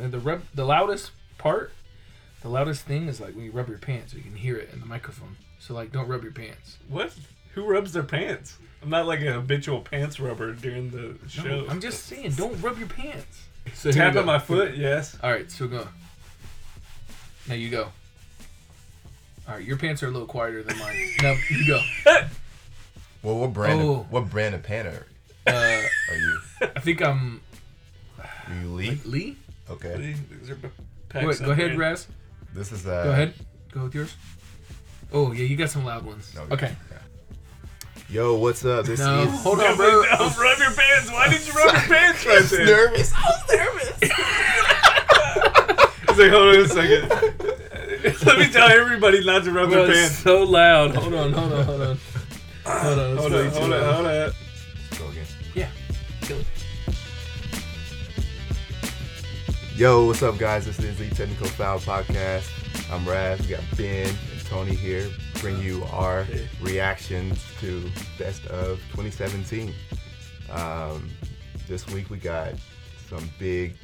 And the rub, the loudest part, the loudest thing is like when you rub your pants, you can hear it in the microphone. So like, don't rub your pants. What? Who rubs their pants? I'm not like a habitual pants rubber during the show. No, I'm just saying, don't rub your pants. So here we tapping my foot. Yes. All right, so go. Now you go. All right, your pants are a little quieter than mine. now you go. Well, what brand? Oh. Of, what brand of panda are, Uh, are you? I think I'm Are you Lee? Lee. Okay. These are p- Wait, go up, ahead, man. Raz. This is uh. Go ahead. Go with yours. Oh yeah, you got some loud ones. No, Okay. Yo, what's up? This No, is. hold on, bro. don't rub your pants. Why did you rub your pants right was there? nervous. I was nervous. He's like, hold on a second. Let me tell everybody not to rub Bro, their it's pants. so loud. Hold on, hold on, hold on. Hold on, it's Hold way on, too hold on, loud. hold on. Yo, what's up, guys? This is the Technical Foul Podcast. I'm Raz. We got Ben and Tony here. Bring you our reactions to Best of 2017. Um, this week we got some big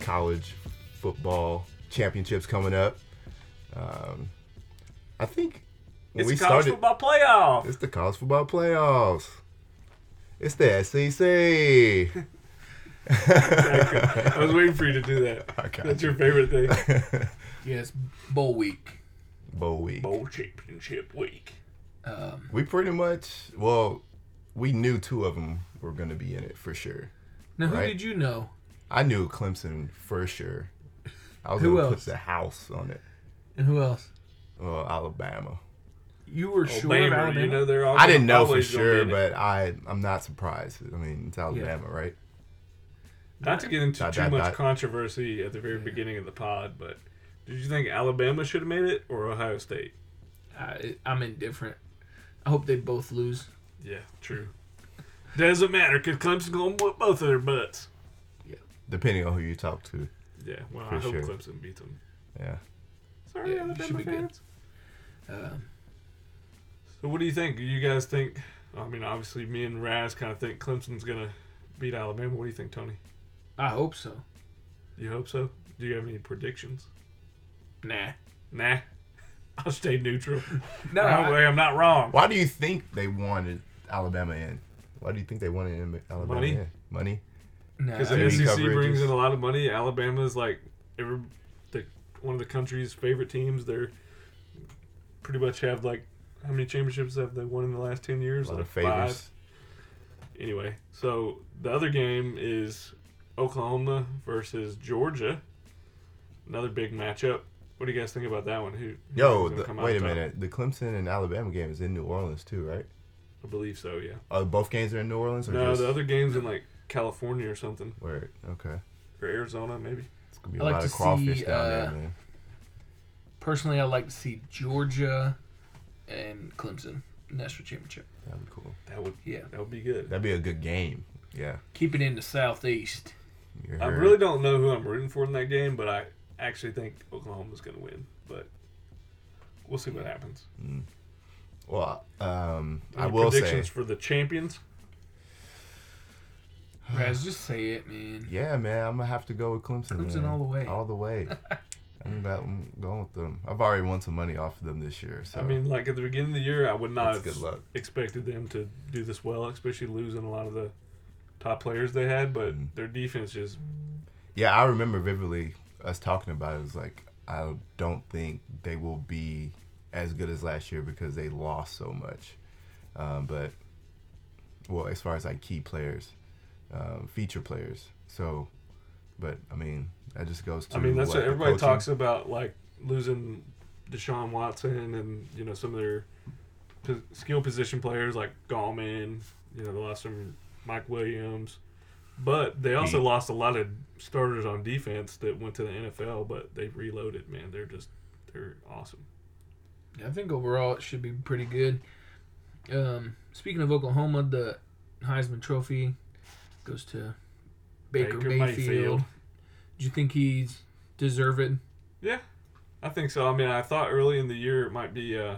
college football championships coming up. Um, I think when It's we college started, football playoff. it's the college football playoffs. It's the E SEC. I was waiting for you to do that. I got That's your favorite thing. Yes, bowl week. Bowl week. Bowl championship week. Um, We pretty much, well, we knew two of them were going to be in it for sure. now, who Right. did you know? I knew Clemson for sure. I was Who going to put the house on it. And who else? Well, Alabama. You were sure of Alabama, Alabama? you know they're all I didn't know for always gonna be sure, but I I'm not surprised. I mean, it's Alabama, right? Not to get into Dot, too dot, much dot. controversy at the very beginning of the pod, but did you think Alabama should have made it or Ohio State? I, I'm indifferent. I hope they both lose. Yeah, true. Doesn't matter because Clemson's going to whoop both of their butts. Yeah. Depending on who you talk to. Yeah, well, For I hope sure. Clemson beats them. Yeah. Sorry, Yeah, Alabama be good. fans. Um, So, what do you think? You guys think? I mean, obviously, me and Raz kind of think Clemson's going to beat Alabama. What do you think, Tony? I hope so. You hope so? Do you have any predictions? Nah. Nah. I'll stay neutral. No, That I- way I'm not wrong. Why do you think they wanted Alabama in? Why do you think they wanted Alabama Money? in? Money? nah, Because I the SEC coverages. brings in a lot of money. Alabama's like every, the, one of the country's favorite teams. They're pretty much have like how many championships have they won in the last ten years? A lot like of favors. five. Anyway, so the other game is Oklahoma versus Georgia. Another big matchup. What do you guys think about that one? Who? who Yo, the, wait a top? minute. The Clemson and Alabama game is in New Orleans too, right? I believe so. Yeah. Uh, both games are in New Orleans, or No, just the other game's in like California or something, where? Okay, or Arizona maybe. it's gonna be a I like lot of crawfish see, down there, uh, man. personally, I'd like to see Georgia and Clemson national championship. That'd be cool. That would Yeah, that would be good. That'd be a good game. Yeah. keep it in the southeast. You I really don't know who I'm rooting for in that game, but I actually think Oklahoma's going to win. But we'll see what happens. Well, um, I Any will predictions say, for the champions. Raz, just say it, man. yeah, man, I'm gonna have to go with Clemson. Clemson man. all the way. All the way. I'm, about, I'm going with them. I've already won some money off of them this year, so I mean, like at the beginning of the year, I would not That's have good luck. expected them to do this well, especially losing a lot of the top players they had. But their defense just yeah, I remember vividly us talking about it. It was like I don't think they will be as good as last year because they lost so much. Um, but well, as far as like key players, um, feature players. So, but I mean, that just goes to. I mean, that's what, what everybody talks about, like losing Deshaun Watson and you know some of their skill position players like Gallman. You know, they lost some Mike Williams, but they also He- lost a lot of starters on defense that went to the NFL. But they reloaded. Man, they're just they're awesome. I think overall it should be pretty good. Um, speaking of Oklahoma, the Heisman Trophy goes to Baker, Baker Mayfield. Mayfield. Do you think he's deserved? Yeah, I think so. I mean, I thought early in the year it might be uh,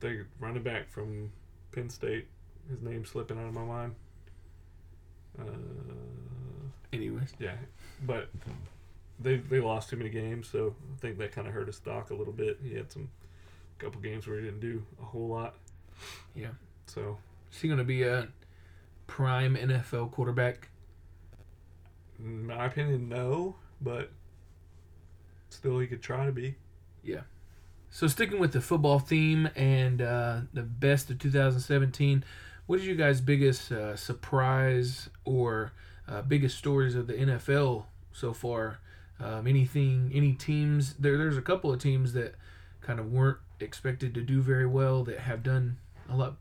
the running back from Penn State. His name's slipping out of my mind. Uh, Anyways, Yeah, but they they lost too many games, so I think that kind of hurt his stock a little bit. He had some couple games where he didn't do a whole lot. Yeah. So Is he going to be a prime NFL quarterback? in my opinion, no, but still he could try to be. Yeah. So sticking with the football theme and uh, the best of 2017, what is you guys' biggest uh, surprise or uh, biggest stories of the NFL so far? Um, anything, any teams? There, there's a couple of teams that kind of weren't expected to do very well that have done a lot,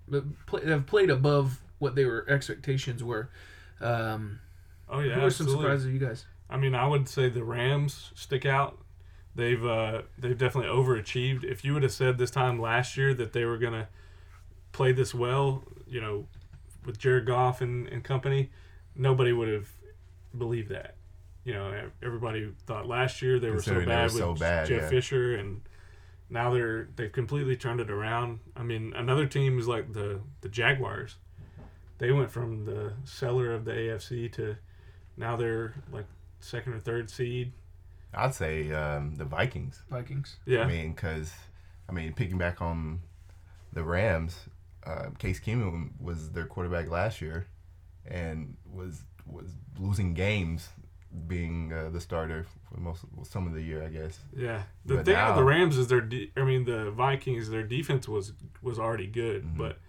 play, have played above what they were expectations were. Um, Oh yeah, who are some surprises you guys? I mean, I would say the Rams stick out. They've uh, they've definitely overachieved. If you would have said this time last year that they were gonna play this well, you know, with Jared Goff and, and company, nobody would have believed that. You know, everybody thought last year they were so bad were with so bad, Jeff yeah. Fisher, and now they're they've completely turned it around. I mean, another team is like the the Jaguars. They went from the cellar of the AFC to now they're like second or third seed. I'd say um, the Vikings. Vikings. Yeah, I mean, because I mean, picking back on the Rams, uh, Case Keenum was their quarterback last year, and was was losing games, being uh, the starter for most some of the year, I guess. yeah. The But thing with the Rams is their, de- I mean, the Vikings, their defense was was already good, Mhm. but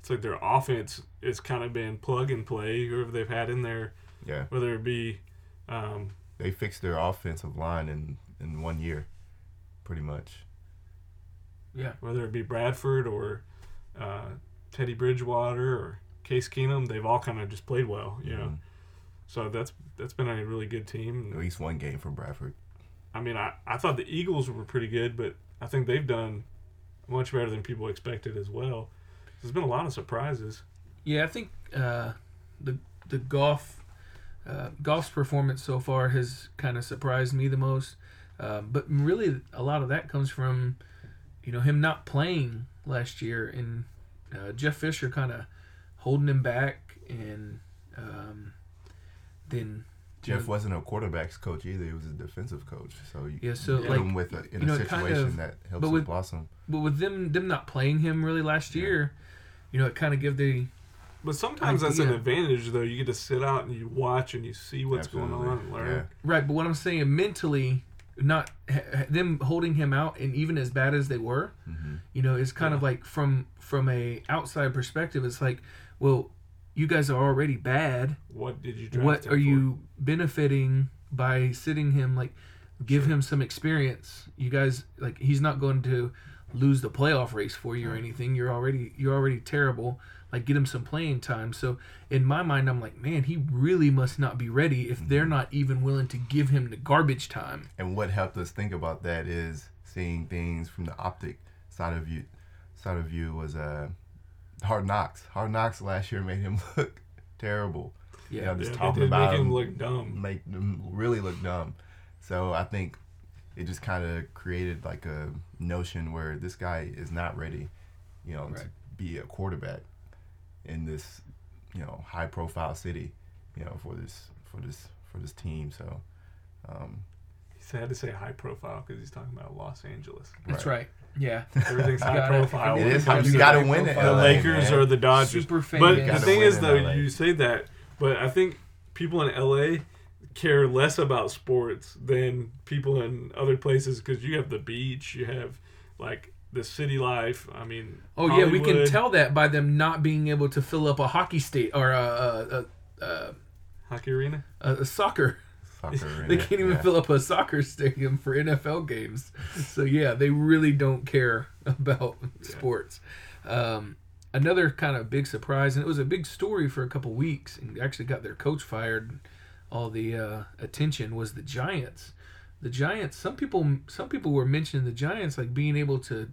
it's like their offense is kind of been plug and play. Whoever they've had in there, Yeah, whether it be, um, they fixed their offensive line in in one year, pretty much. Yeah. whether it be Bradford or uh, Teddy Bridgewater or Case Keenum, they've all kind of just played well, you know. Mhm. So that's that's been a really good team. At least one game from Bradford. I mean, I, I thought the Eagles were pretty good, but I think they've done much better than people expected as well. There's been a lot of surprises. Yeah, I think uh, the the Goff uh, Goff's performance so far has kind of surprised me the most. Um, but really, a lot of that comes from you know him not playing last year and uh, Jeff Fisher kind of holding him back, and um, then Jeff Yeah. wasn't a quarterbacks coach either; he was a defensive coach. So you Yeah, so, put like, him with a, in you know, a it kind situation of- that helps but him with- blossom. but with them them not playing him really last Yeah. year, you know, it kind of give the But sometimes that's an advantage, though. You get to sit out and you watch and you see what's going on and learn. Yeah. Right, but what I'm saying mentally, not ha- ha- them holding him out, and even as bad as they were, hmm you know, it's kind of like from from a outside perspective. It's like, well, you guys are already bad. What did you draft What him are for? you benefiting by sitting him? Like, give him some experience. You guys, like, he's not going to lose the playoff race for you or anything. You're already you're already terrible. Like, get him some playing time. So in my mind, I'm like, man, he really must not be ready if they're not even willing to give him the garbage time. And what helped us think about that is seeing things from the optic side of view. Side of view was uh, Hard Knocks. Hard Knocks last year made him look terrible. Yeah. You know, just Yeah, talking they did about make him him look dumb. make them really look dumb. So I think it just kind of created like a notion where this guy is not ready, you know, to be a quarterback in this, you know, high profile city, you know, for this for this for this team. So um, He had to say high profile because he's talking about Los Angeles. That's right. Yeah. Everything's high Gotta- profile. it it when is comes you to got to win it. The Lakers man. or the Dodgers. Super fan. But the thing is, though, LA. you say that, but I think people in LA care less about sports than people in other places because you have the beach, you have like the city life. I mean, Oh yeah, we can tell that by them not being able to fill up a hockey state or a a, a, a, hockey arena. a, a soccer. Soccer They can't even yeah. fill up a soccer stadium for NFL games. So yeah, they really don't care about sports. Um, another kind of big surprise, and it was a big story for a couple weeks, and actually got their coach fired. All the uh, attention was the Giants. The Giants. Some people, some people were mentioning the Giants like being able to,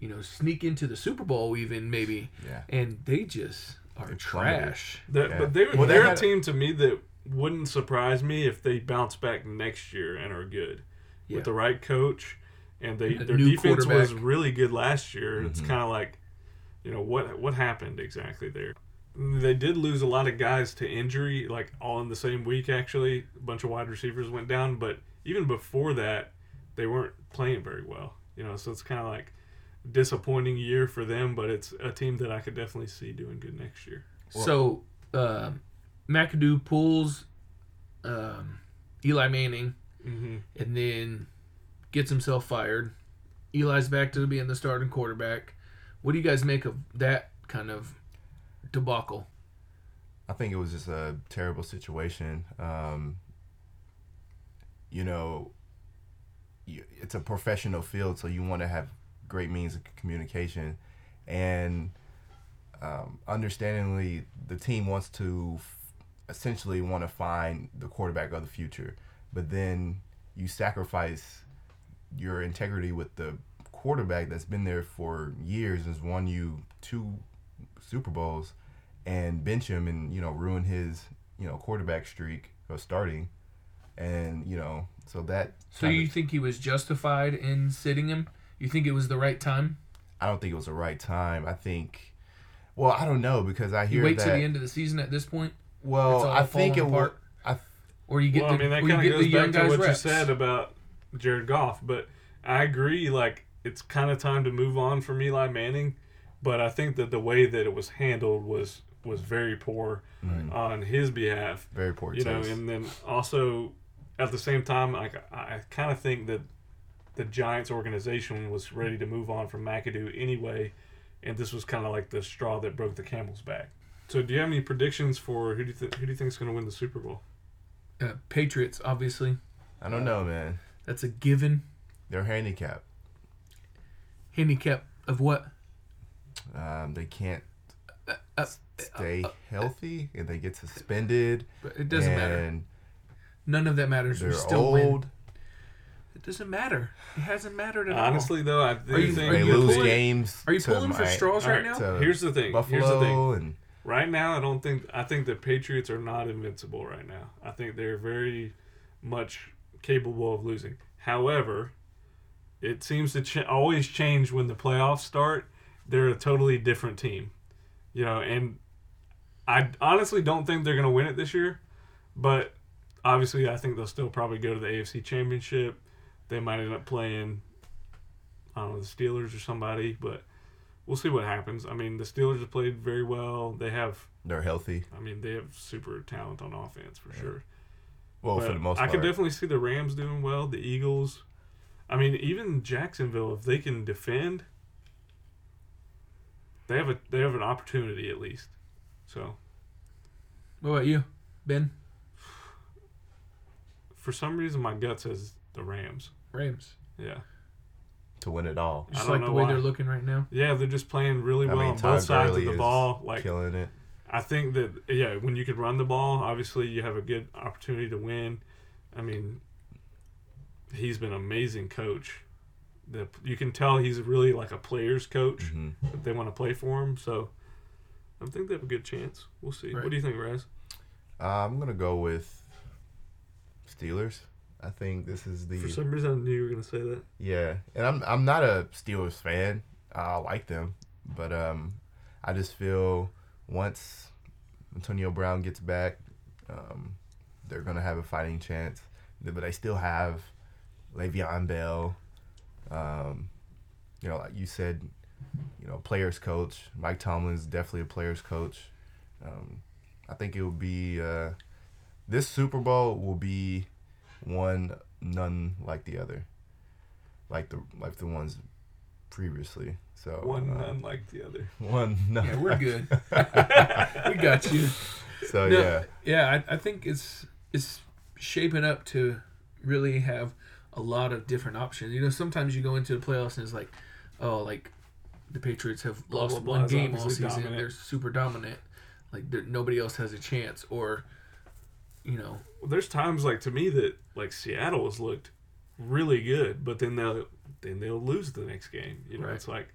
you know, sneak into the Super Bowl, even maybe, Yeah. and they just are They plummeted. trash. Yeah. But they, Well, they they're had a a- team to me that wouldn't surprise me if they bounce back next year and are good Yeah. with the right coach. And they A their defense was really good last year. It's Mhm. kind of like, you know, what what happened exactly there? They did lose a lot of guys to injury, like all in the same week. Actually, a bunch of wide receivers went down, but even before that, they weren't playing very well. You know, so it's kind of like disappointing year for them. But it's a team that I could definitely see doing good next year. so uh, McAdoo pulls um, Eli Manning Mm-hmm. and then gets himself fired. Eli's back to being the starting quarterback. What do you guys make of that kind of debacle? I think it was just a terrible situation. Um, you know, it's a professional field, so you want to have great means of communication, and um, understandingly, the team wants to f- essentially want to find the quarterback of the future, but then you sacrifice your integrity with the quarterback that's been there for years, has won you two Super Bowls and bench him and you know ruin his you know quarterback streak of starting, and you know so that. So you think he was justified in sitting him? You think it was the right time? I don't think it was the right time. I think, well, I don't know because I You hear wait that. till the end of the season at this point, well, I think it falling was. apart? I or you get well, the, I mean, that kind of goes back to what reps. you said about Jared Goff, but I agree. Like it's kind of time to move on from Eli Manning, but I think that the way that it was handled was was very poor Mm. on his behalf. very poor You know, and then also at the same time, like I kind of think that the Giants organization was ready to move on from McAdoo anyway, and this was kind of like the straw that broke the camel's back. So, do you have any predictions for who do you th- who do you think is going to win the Super Bowl? Uh, Patriots, obviously, I don't know, man. that's a given. They're handicapped. Handicap of what? Um, they can't Uh, stay healthy, and they get suspended. but it doesn't matter. None of that matters. They're still old. win. It doesn't matter. It hasn't mattered at all. Honestly, though, I do Are you- think are They you lose pulling- games. are you pulling for Mi- straws right Alright, now? Here's the thing. Buffalo Here's the thing. and Right now, I don't think I think the Patriots are not invincible right now. I think they're very much capable of losing. However, it seems to ch- always change when the playoffs start. They're a totally different team, you know. And I honestly don't think they're going to win it this year, but obviously, I think they'll still probably go to the AFC Championship. They might end up playing, I don't know, the Steelers or somebody, but we'll see what happens. I mean, the Steelers have played very well. They have, they're healthy. I mean, they have super talent on offense for sure. Well, for the most part. I part. could definitely see the Rams doing well. The Eagles. I mean, even Jacksonville, if they can defend, they have a they have an opportunity at least. So What about you, Ben? for some reason, my gut says the Rams. Rams. Yeah, to win it all. Just don't like the way why. they're looking right now. yeah, they're just playing really I well mean, on Todd both sides Gurley of the is ball. Like killing it. I think that yeah, when you can run the ball, obviously you have a good opportunity to win. I mean, he's been an amazing coach. The you can tell he's really like a player's coach. hmm If they want to play for him, so I think they have a good chance. We'll see. Right. What do you think, Raz? Uh, I'm gonna go with Steelers. I think this is the For some reason, I knew you were gonna say that. yeah, and I'm I'm not a Steelers fan. I like them, but um, I just feel once Antonio Brown gets back, um, they're gonna have a fighting chance. But they still have Le'Veon Bell. Um, you know, like you said, you know, players coach. Mike Tomlin's definitely a players coach. Um, I think it will be uh, this Super Bowl will be one none like the other, like the like the ones previously. So One uh, none like the other. one none. Yeah, we're good. we got you. So No, yeah, yeah. I, I think it's it's shaping up to really have a lot of different options. You know, sometimes you go into the playoffs and it's like, oh, like the Patriots have lost blah, blah one game all season. dominant. They're super dominant. Like nobody else has a chance, or you know, Well, there's times like to me that like Seattle has looked really good, but then they'll then they'll lose the next game. You know, Right. it's like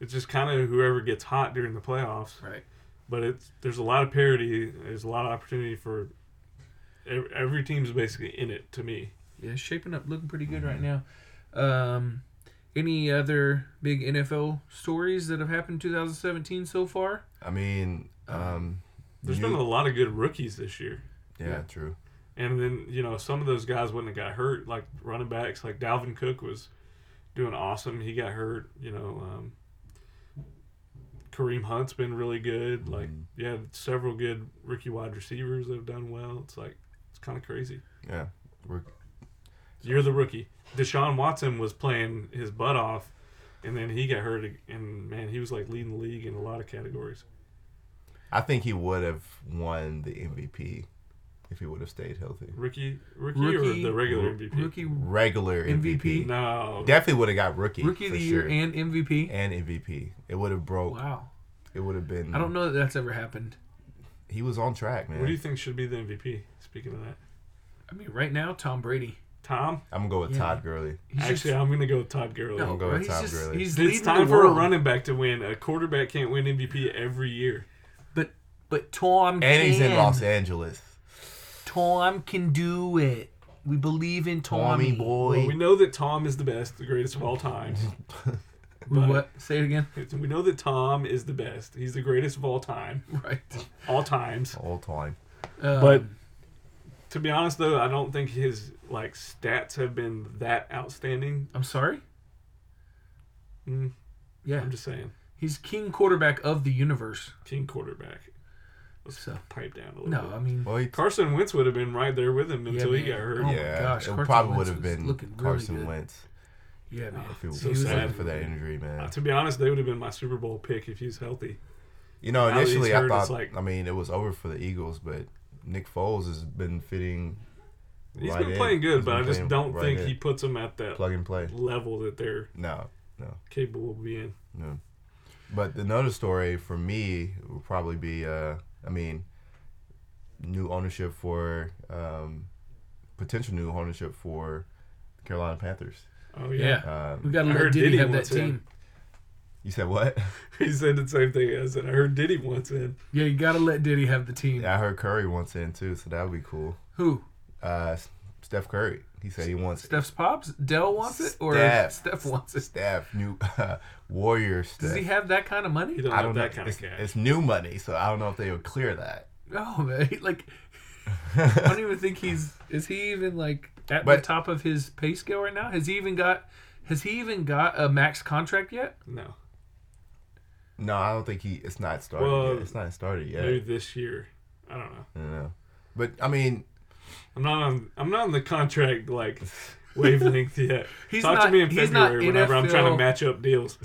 it's just kind of whoever gets hot during the playoffs. right? But it's there's a lot of parity. There's a lot of opportunity for every, every team's basically in it to me. Yeah, shaping up, looking pretty good right now. Um, any other big NFL stories that have happened 2017 so far? I mean, Um, There's you- been a lot of good rookies this year. Yeah, yeah. true. And then, you know, some of those guys wouldn't have got hurt, like running backs, like Dalvin Cook was doing awesome. He got hurt, you know. Um, Kareem Hunt's been really good. Like, Mhm. yeah, several good rookie wide receivers that have done well. It's like, it's kind of crazy. Yeah, we're, You're the rookie. Deshaun Watson was playing his butt off, and then he got hurt, and man, he was like leading the league in a lot of categories. I think he would have won the MVP if he would have stayed healthy. Rookie, rookie, Rookie- or the regular MVP? Rookie, Regular MVP? MVP. No, Definitely would have got rookie. rookie of the year sure. and MVP. and MVP. It would have broke. Wow. It would have been. I don't know that that's ever happened. He was on track, man. What do you think should be the MVP? Speaking of that, I mean, right now, Tom Brady. Tom. I'm gonna go with Yeah. Todd Gurley. He's Actually, just, I'm going to go with Todd Gurley. no, I'll go bro, with he's Tom just Gurley. he's it's time for a running back to win. A quarterback can't win MVP every year. But but Tom And he's in. Los Angeles. Tom can do it. We believe in Tommy. Tommy boy. Well, we know that Tom is the best, the greatest of all time. But- what? Say it again. We know that Tom is the best. He's the greatest of all time, Right. all times. All time. Um, But to be honest, though, I don't think his like stats have been that outstanding. I'm sorry. Mm, Yeah, I'm just saying, he's king quarterback of the universe. king quarterback. Let's So pipe down a little no, bit. I mean, Well, he, Carson Wentz would have been right there with him until he got hurt. Oh my yeah, gosh, it Carson probably Wentz would have was been looking really Carson good. Wentz yeah, man. if he, So sad. wasn't for that injury, Uh, man. to be honest, they would have been my Super Bowl pick if he's healthy. You know, now initially I hurt, it's thought, like- I mean, it was over for the Eagles, but Nick Foles has been fitting. He's right been in. playing good, He's but I just don't right think in. he puts them at that plug and play. level that they're No, no, capable of being. no. But another story for me would probably be, uh, I mean, new ownership for um, potential new ownership for the Carolina Panthers. Oh yeah, Yeah. Um, We got to I let heard Diddy, Diddy have that wants in. team. you said what? he said the same thing as it. I heard Diddy once in. Yeah, you got to let Diddy have the team. Yeah, I heard Curry wants in too, so that would be cool. Who? Uh, Steph Curry. He said he wants Steph's pops? Dell wants it, or Steph. Steph wants it? Steph, new Warrior Steph. Does he have that kind of money? He doesn't I don't know. that kind it's, of cash. it's new money, so I don't know if they would clear that. No, man. He, Like, I don't even think he's. Is he even like at the top of his pay scale right now? Has he even got? Has he even got a max contract yet? no, No, I don't think he. It's not started Well, yet. It's not started yet. maybe this year. I don't know. I don't know. But I mean, I'm not on. I'm not on the contract like wavelength yet. He's Talk not- to me in he's not February whenever I'm trying to match up deals.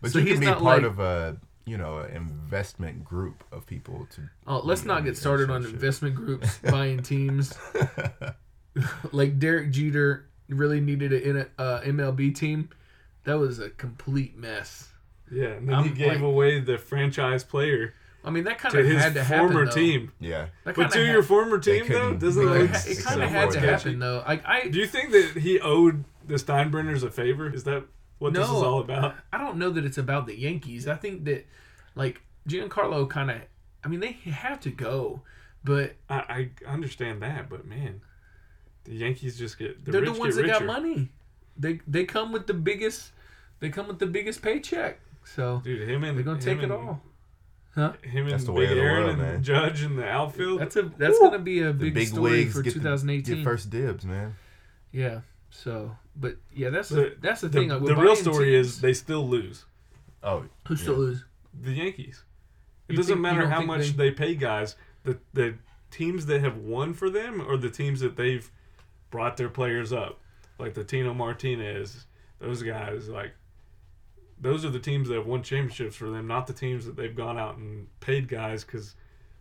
but So you he's can be not part like- of a you know an investment group of people to. Oh, let's not get started on Shit. investment groups buying teams. like Derek Jeter really needed an uh, MLB team. That was a complete mess. Yeah, and then he I'm gave like- away the franchise player I mean, that kind to of his had to happen. former though. team. Yeah, That But to ha- your former team though, doesn't it it, look couldn't- it kind of had to afford happen though. Like I, Do you think that he owed the Steinbrenners a favor? Is that what this is all about? I don't know that it's about the Yankees. I think that like Giancarlo kind of. I mean, they have to go, but I, I understand that, but man, the Yankees just get the they're rich the ones get that got money. They they come with the biggest. They come with the biggest paycheck. So Dude, him and they're gonna him take it all. Huh? Him and That's the way Big of the Aaron world, and man. Judge in the outfield. That's a that's gonna be a big, big story for get, the, 2018. get first dibs, man. Yeah. So, but yeah, that's the, The- that's the, the, thing. like, the real story teams- is they still lose. Oh, who still yeah. lose. The Yankees. It You doesn't think- matter how much they- they... pay guys. The the teams that have won for them or the teams that they've brought their players up, like the Tino Martinez, those guys. Like those are the teams that have won championships for them, not the teams that they've gone out and paid guys because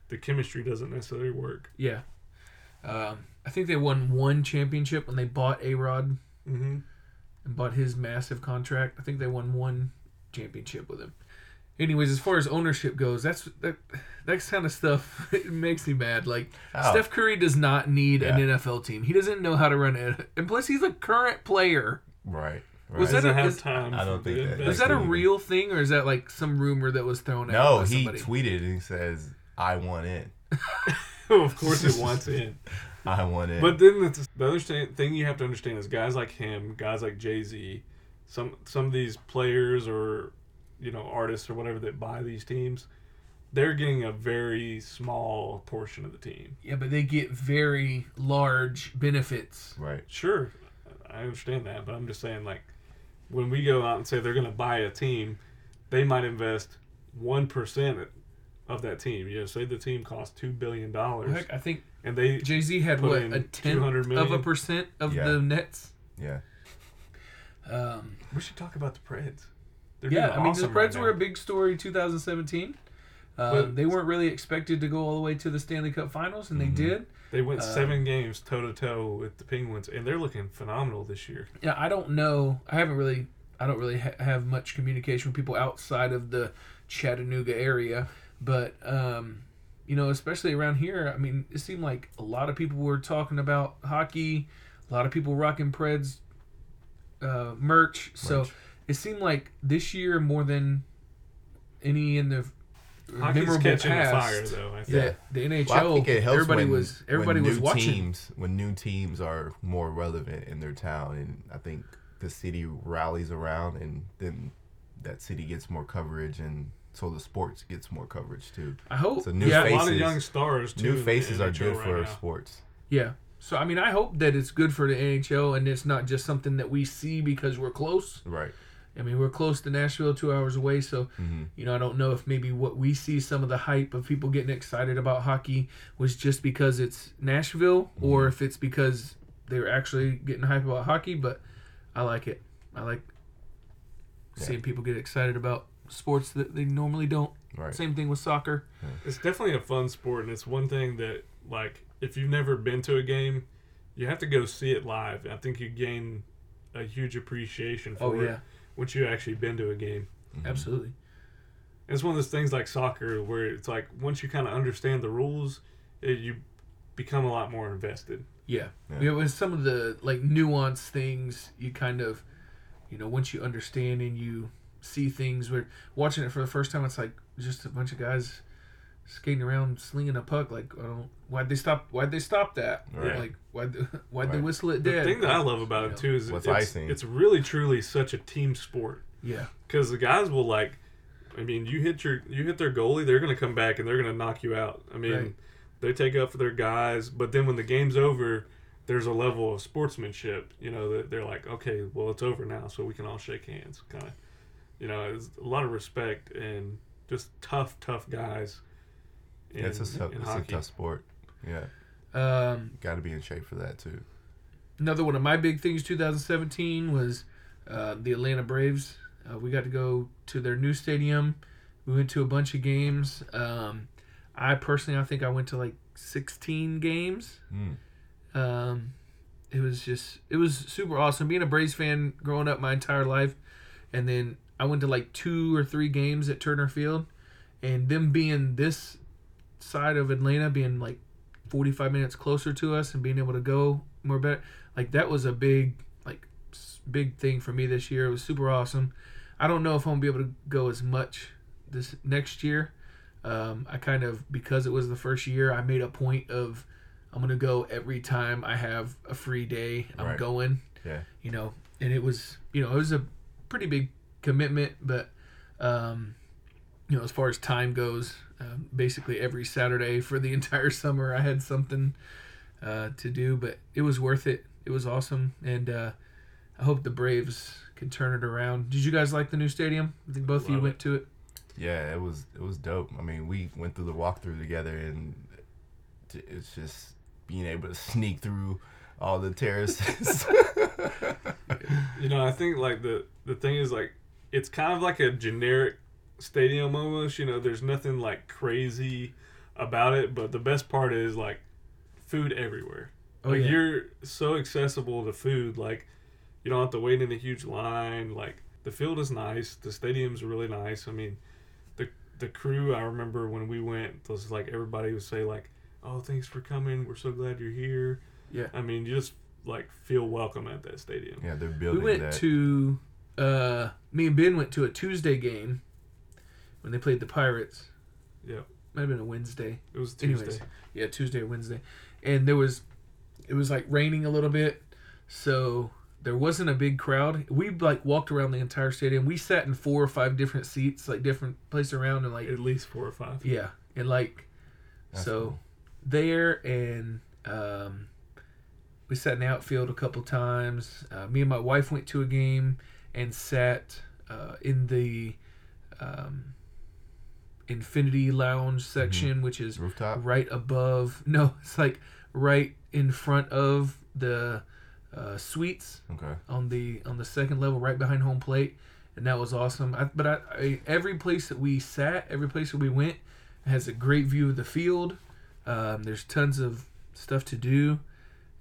the chemistry doesn't necessarily work. Yeah. Um, I think they won one championship when they bought A Rod Mm-hmm. and bought his massive contract. I think they won one championship with him. Anyways, as far as ownership goes, that's that that kind of stuff. It makes me mad. Like Oh. Steph Curry does not need an NFL team. He doesn't know how to run it, and plus he's a current player. right. Right. Was that Doesn't a- have is- time. I don't think the that- investment. That a real thing, or is that like some rumor that was thrown out? no, he somebody? tweeted and he says, "I want in. of course, it wants in. I want in." But then the, the other thing you have to understand is guys like him, guys like Jay Z, some some of these players or you know artists or whatever that buy these teams, they're getting a very small portion of the team. Yeah, but they get very large benefits. Right. Sure, I understand that, but I'm just saying like when we go out and say they're going to buy a team, they might invest one percent of that team. You know, say the team costs two billion dollars, Heck, I think and they Jay Z had Put what a tenth of a percent of Yeah. the nets. Yeah. Um, we should talk about the Preds. They're yeah, doing I mean awesome the Preds right were a big story 2017. Um, But- they weren't really expected to go all the way to the Stanley Cup Finals, and Mhm. they did. They went uh, seven games toe to toe with the Penguins, and they're looking phenomenal this year. Yeah, I don't know. I haven't really. I don't really ha- have much communication with people outside of the Chattanooga area, but um, you know, especially around here. I mean, it seemed like a lot of people were talking about hockey. A lot of people rocking Preds uh, merch. So it seemed like this year more than any in the Hockey's memorable catching past. a fire, though. I think. Yeah, the NHL. Well, I think it helps everybody when, was everybody when was new watching. teams when new teams are more relevant in their town, and I think the city rallies around, and then that city gets more coverage, and so the sports gets more coverage too. I hope. So new yeah, a lot of young stars too. New faces are good right for now. sports. Yeah. So I mean, I hope that it's good for the NHL and it's not just something that we see because we're close. Right. I mean, we're close to Nashville, two hours away. So hmm you know, I don't know if maybe what we see some of the hype of people getting excited about hockey was just because it's Nashville, or if it's because they're actually getting hype about hockey. But I like it. I like seeing people get excited about sports that they normally don't. Right. Same thing with soccer. It's definitely a fun sport, and it's one thing that, like, if you've never been to a game, you have to go see it live. I think you gain a huge appreciation for Oh it yeah, once you actually been to a game. Mm-hmm. absolutely. And it's one of those things like soccer where it's like once you kind of understand the rules, it, you become a lot more invested. Yeah. Yeah. It was some of the like nuanced things you kind of, you know, once you understand and you see things where watching it for the first time, it's like just a bunch of guys skating around slinging a puck. Like, I don't, why'd they stop? Why'd they stop that? Right. Like, why'd, they- why'd they whistle it dead? The thing that I love about You it know. too is What's it's, icing? it's really truly such a team sport Yeah. because the guys will like. I mean, you hit your you hit their goalie, they're gonna come back and they're gonna knock you out. I mean, Right. they take up for their guys, but then when the game's over, there's a level of sportsmanship. You know, that they're like, okay, well, it's over now, so we can all shake hands, kind of. You know, it's a lot of respect and just tough, tough guys. In, Yeah, it's a, tough, it's a tough sport. Yeah. Um, Got to be in shape for that too. another one of my big things 2017 was uh, the Atlanta Braves. Uh, we got to go to their new stadium. We went to a bunch of games. Um, I personally, I think I went to like 16 games. Mm. Um, it was just, it was super awesome. Being a Braves fan growing up my entire life, and then I went to like two or three games at Turner Field, and them being this side of Atlanta, being like 45 minutes closer to us, and being able to go more better, like that was a big, like, big thing for me this year. It was super awesome. I don't know if I'm gonna be able to go as much this next year. Um, I kind of because it was the first year, I made a point of I'm gonna go every time I have a free day. I'm Right. going. Yeah. You know, and it was you know it was a pretty big commitment, but um, you know as far as time goes, um, basically every Saturday for the entire summer I had something uh, to do, but it was worth it. It was awesome, and uh, I hope the Braves can turn it around. Did you guys like the new stadium? I think both of you Love went to it. Yeah, it was it was dope. I mean, we went through the walkthrough together, and it's just being able to sneak through all the terraces. You know, I think like the the thing is like it's kind of like a generic stadium almost. You know, there's nothing like crazy about it, but the best part is like food everywhere. Oh like yeah, you're so accessible to food. Like you don't have to wait in a huge line. Like the field is nice. The stadium's really nice. I mean, the the crew. I remember when we went, was like everybody would say like, "Oh, thanks for coming. We're so glad you're here." Yeah. I mean, you just like feel welcome at that stadium. yeah, they're building. we went that. to. Uh, me and Ben went to a Tuesday game when they played the Pirates. Yeah. might have been a Wednesday. It was Tuesday. Anyways, yeah, Tuesday or Wednesday, and there was, it was like raining a little bit, so there wasn't a big crowd. We like walked around the entire stadium. We sat in four or five different seats, like different places around, and like At least four or five. yeah, and like That's so cool. there and um, we sat in the outfield a couple times. Uh, me and my wife went to a game and sat uh, in the um, Infinity Lounge section, which is Rooftop. right above. No, it's like right in front of the uh, suites Okay. on the on the second level, right behind home plate, and that was awesome. I, but I, I every place that we sat, every place that we went, has a great view of the field. Um, there's tons of stuff to do,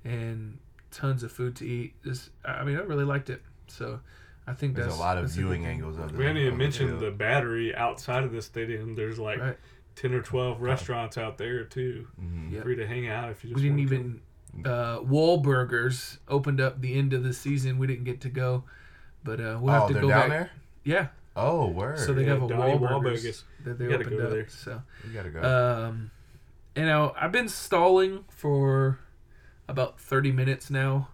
and tons of food to eat. This, I mean, I really liked it. So, I think There's that's a lot of viewing angles of the. We haven't even mentioned field. the battery outside of the stadium. There's like Right. ten or twelve restaurants out there too, Mhm. Yep. free to hang out if you just. We didn't want to. even. Uh, Wahlburgers opened up the end of the season. We didn't get to go, but uh, we'll oh, have to go down back. there. Yeah, Oh, word. so they Yeah, have a Donnie Wahlburgers Wahlburgers. that they opened up. there. So. you gotta go. Um, you know, I've been stalling for about 30 minutes now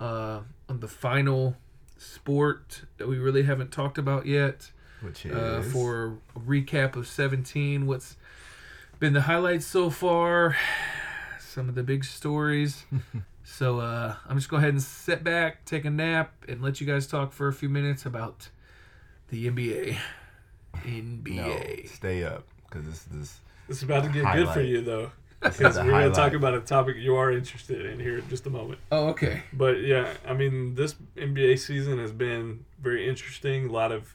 uh, on the final sport that we really haven't talked about yet. Which is Uh, for a recap of 17, what's been the highlights so far, some of the big stories. so uh, I'm just going to go ahead and sit back, take a nap, and let you guys talk for a few minutes about the NBA. no, NBA. stay up because this this It's about to get good for you though, this is because we're going to talk about a topic you are interested in here in just a moment. Oh, okay. But yeah, I mean, this NBA season has been very interesting. A lot of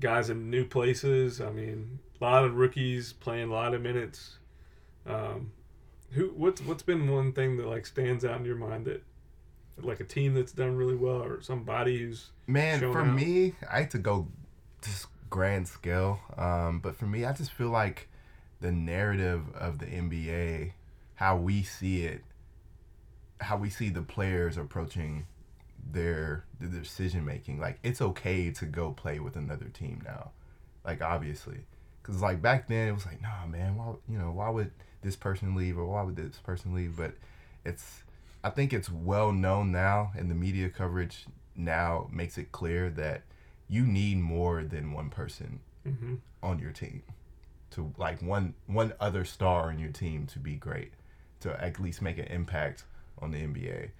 guys in new places. I mean, a lot of rookies playing a lot of minutes. Um, who what's what's been one thing that like stands out in your mind that like a team that's done really well or somebody who's Man, for out. me, I hate to go just grand scale, um, but for me, I just feel like the narrative of the NBA, how we see it, how we see the players approaching their the decision making. Like it's okay to go play with another team now, like obviously, because like back then it was like, nah, man, why you know why would this person leave or why would this person leave? But it's I think it's well known now, and the media coverage now makes it clear that you need more than one person mm-hmm. on your team to like one one other star on your team to be great to at least make an impact on the NBA.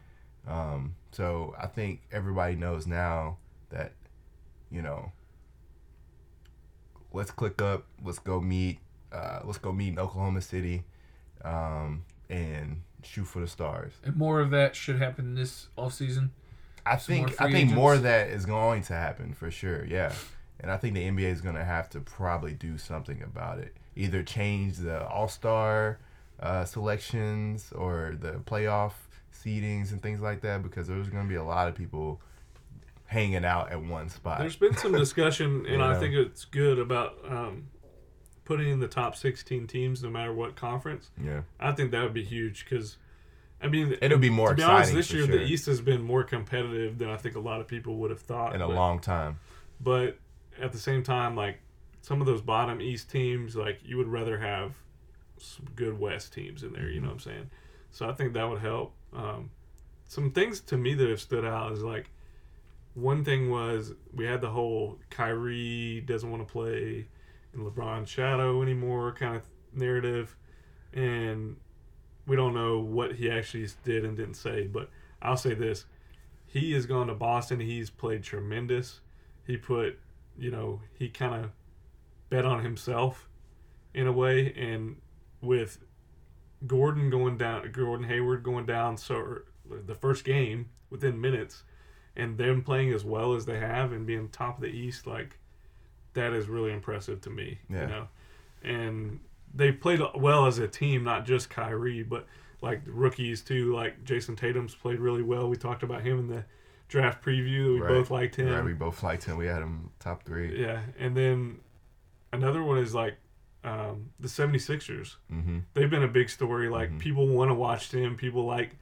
Um, so I think everybody knows now that you know let's click up, let's go meet, uh, let's go meet in Oklahoma City, um, and shoot for the stars. And more of that should happen this off season. I Some think I think more of that is going to happen for sure. Yeah, and I think the NBA is going to have to probably do something about it. Either change the All Star uh, selections or the playoff seedings and things like that because there's going to be a lot of people hanging out at one spot. There's been some discussion, and I think it's good about um, putting in the top 16 teams no matter what conference. yeah, I think that would be huge because, I mean, it'll be more to be exciting honest, this year sure the East has been more competitive than I think a lot of people would have thought. in a but, long time. But at the same time, like some of those bottom East teams, like you would rather have some good West teams in there. You know what I'm saying? So I think that would help. Um, some things to me that have stood out is like one thing was we had the whole Kyrie doesn't want to play in LeBron's shadow anymore kind of narrative, and we don't know what he actually did and didn't say. But I'll say this: he has gone to Boston. He's played tremendous. He put, you know, he kind of bet on himself in a way, and with Gordon going down, Gordon Hayward going down, so the first game within minutes, and them playing as well as they have and being top of the East, like that is really impressive to me. Yeah. You know, and they played well as a team, not just Kyrie, but like the rookies too. Like Jayson Tatum's played really well. We talked about him in the draft preview. that We Right. both liked him. Right, we both liked him. We had him top three. Yeah, and then another one is like um, the 76ers. Mm-hmm. They've been a big story. Like Mhm. people want to watch them. People like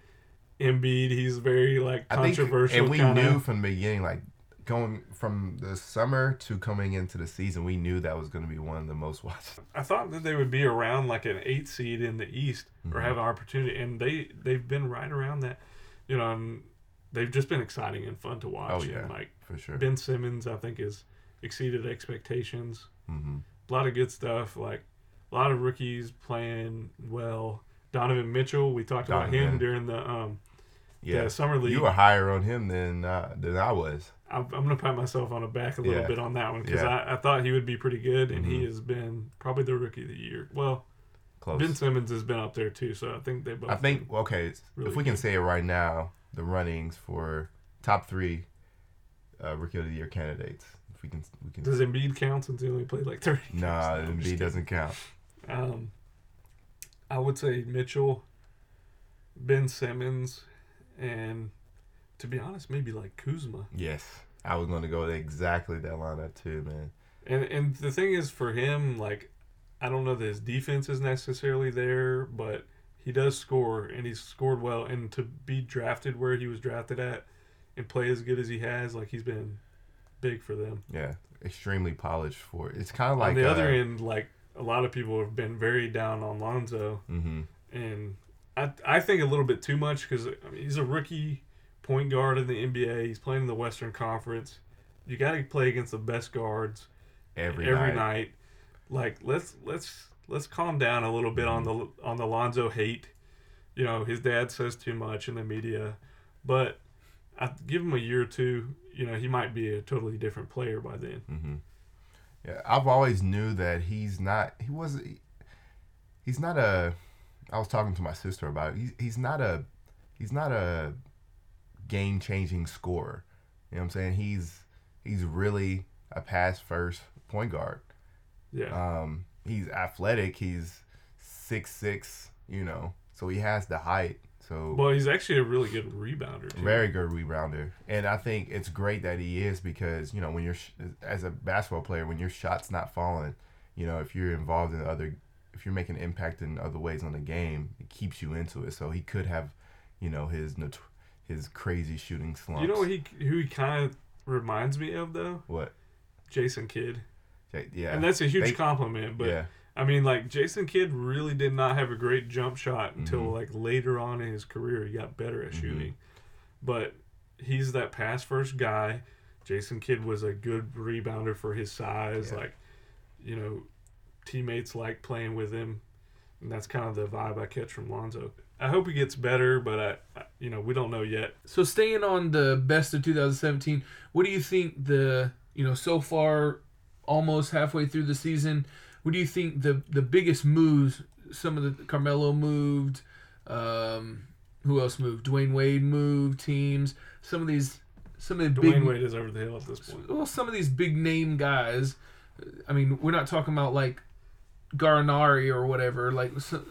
Embiid. He's very like I think, controversial. and we kinda. knew from the beginning, like going from the summer to coming into the season, we knew that was going to be one of the most watched. I thought that they would be around like an eight seed in the East or Mhm. have an opportunity, and they they've been right around that. You know, and they've just been exciting and fun to watch. Oh, yeah. And, like for sure. Ben Simmons, I think has exceeded expectations. hmm A lot of good stuff. Like a lot of rookies playing well. Donovan Mitchell, we talked about him during the um Yeah, the summer league. you were higher on him than uh, than I was. I'm, I'm gonna pat myself on the back a little Yeah. bit on that one because Yeah. I, I thought he would be pretty good, and he Mhm. has been probably the rookie of the year. Well, Close. Ben Simmons has been up there too, so I think they both. I think okay. really if we can say it right now, the runnings for top three uh, rookie of the year candidates. If we can, we can. does Embiid count since he only played like 30? Nah? No, Embiid doesn't count. Um, I would say Mitchell, Ben Simmons, and to be honest, maybe like Kuzma. Yes, I was going to go exactly that lineup too, man. And and the thing is for him, like I don't know that his defense is necessarily there, but he does score and he's scored well. And to be drafted where he was drafted at and play as good as he has, like he's been big for them. Yeah, extremely polished for it. It's kind of like On the other uh, end, like a lot of people have been very down on Lonzo, mm-hmm. and I I think a little bit too much because I mean, he's a rookie point guard in the NBA. He's playing in the Western Conference. You got to play against the best guards every, every, night. night. Like let's let's let's calm down a little bit on the on the Lonzo hate. You know, his dad says too much in the media, but I give him a year or two. You know, he might be a totally different player by then. hmm Yeah, I've always knew that he's not. He was. He's not a. I was talking to my sister about. It. He's he's not a. He's not a game changing scorer. You know what I'm saying? He's he's really a pass first point guard. Yeah, Um, he's athletic. He's six six. You know, so he has the height. So well, he's actually a really good rebounder too. very good rebounder, and I think it's great that he is because you know when you're sh- as a basketball player when your shot's not falling, you know if you're involved in other, if you're making an impact in other ways on the game, it keeps you into it. So he could have, you know, his his crazy shooting slumps. You know what he who he kind of reminds me of though? what? Jason Kidd, Yeah, yeah, and that's a huge They- compliment. But yeah, I mean, like Jason Kidd really did not have a great jump shot until Mhm. like later on in his career he got better at Mhm. shooting. But he's that pass first guy. Jason Kidd was a good rebounder for his size. Yeah. Like, you know, teammates like playing with him, and that's kind of the vibe I catch from Lonzo. I hope he gets better, but I, I you know, we don't know yet. So staying on the best of 2017, what do you think the you know so far, almost halfway through the season, what do you think the the biggest moves? Some of the Carmelo moved. Um, who else moved? Dwyane Wade moved teams. Some of these, some of the Dwyane big Wade is over the hill at this point. well, some of these big name guys. I mean, we're not talking about like Garinari or whatever. Like, so,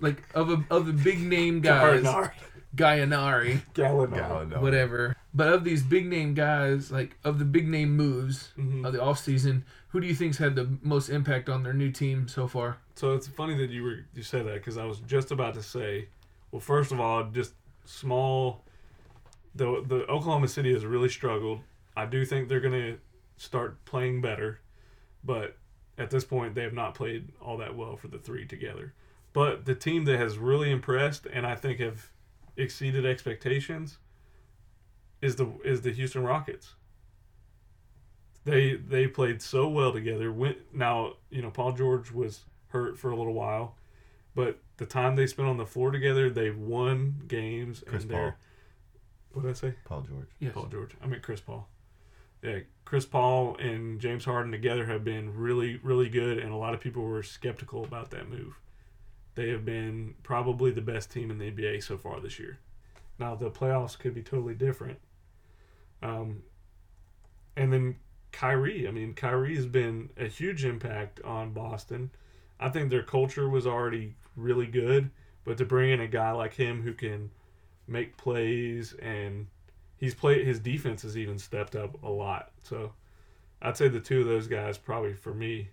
like of a, of the big name guys, Gallinari. Gallinari, Gallinari. Gallinari. whatever. But of these big name guys, like of the big name moves Mhm. of the off season, who do you think's had the most impact on their new team so far? So it's funny that you were you said that because I was just about to say, well, first of all, just small. The the Oklahoma City has really struggled. I do think they're gonna start playing better, but at this point they have not played all that well for the three together. But the team that has really impressed and I think have exceeded expectations is the is the Houston Rockets. They they played so well together. Went now you know Paul George was hurt for a little while, but the time they spent on the floor together, they won games. Chris and Paul. what did I say? Paul George. Yes. Paul George. I mean Chris Paul. Yeah, Chris Paul and James Harden together have been really, really good, and a lot of people were skeptical about that move. They have been probably the best team in the NBA so far this year. Now the playoffs could be totally different. Um, and then Kyrie. I mean, Kyrie has been a huge impact on Boston. I think their culture was already really good, but to bring in a guy like him who can make plays and he's played his defense has even stepped up a lot. So I'd say the two of those guys probably for me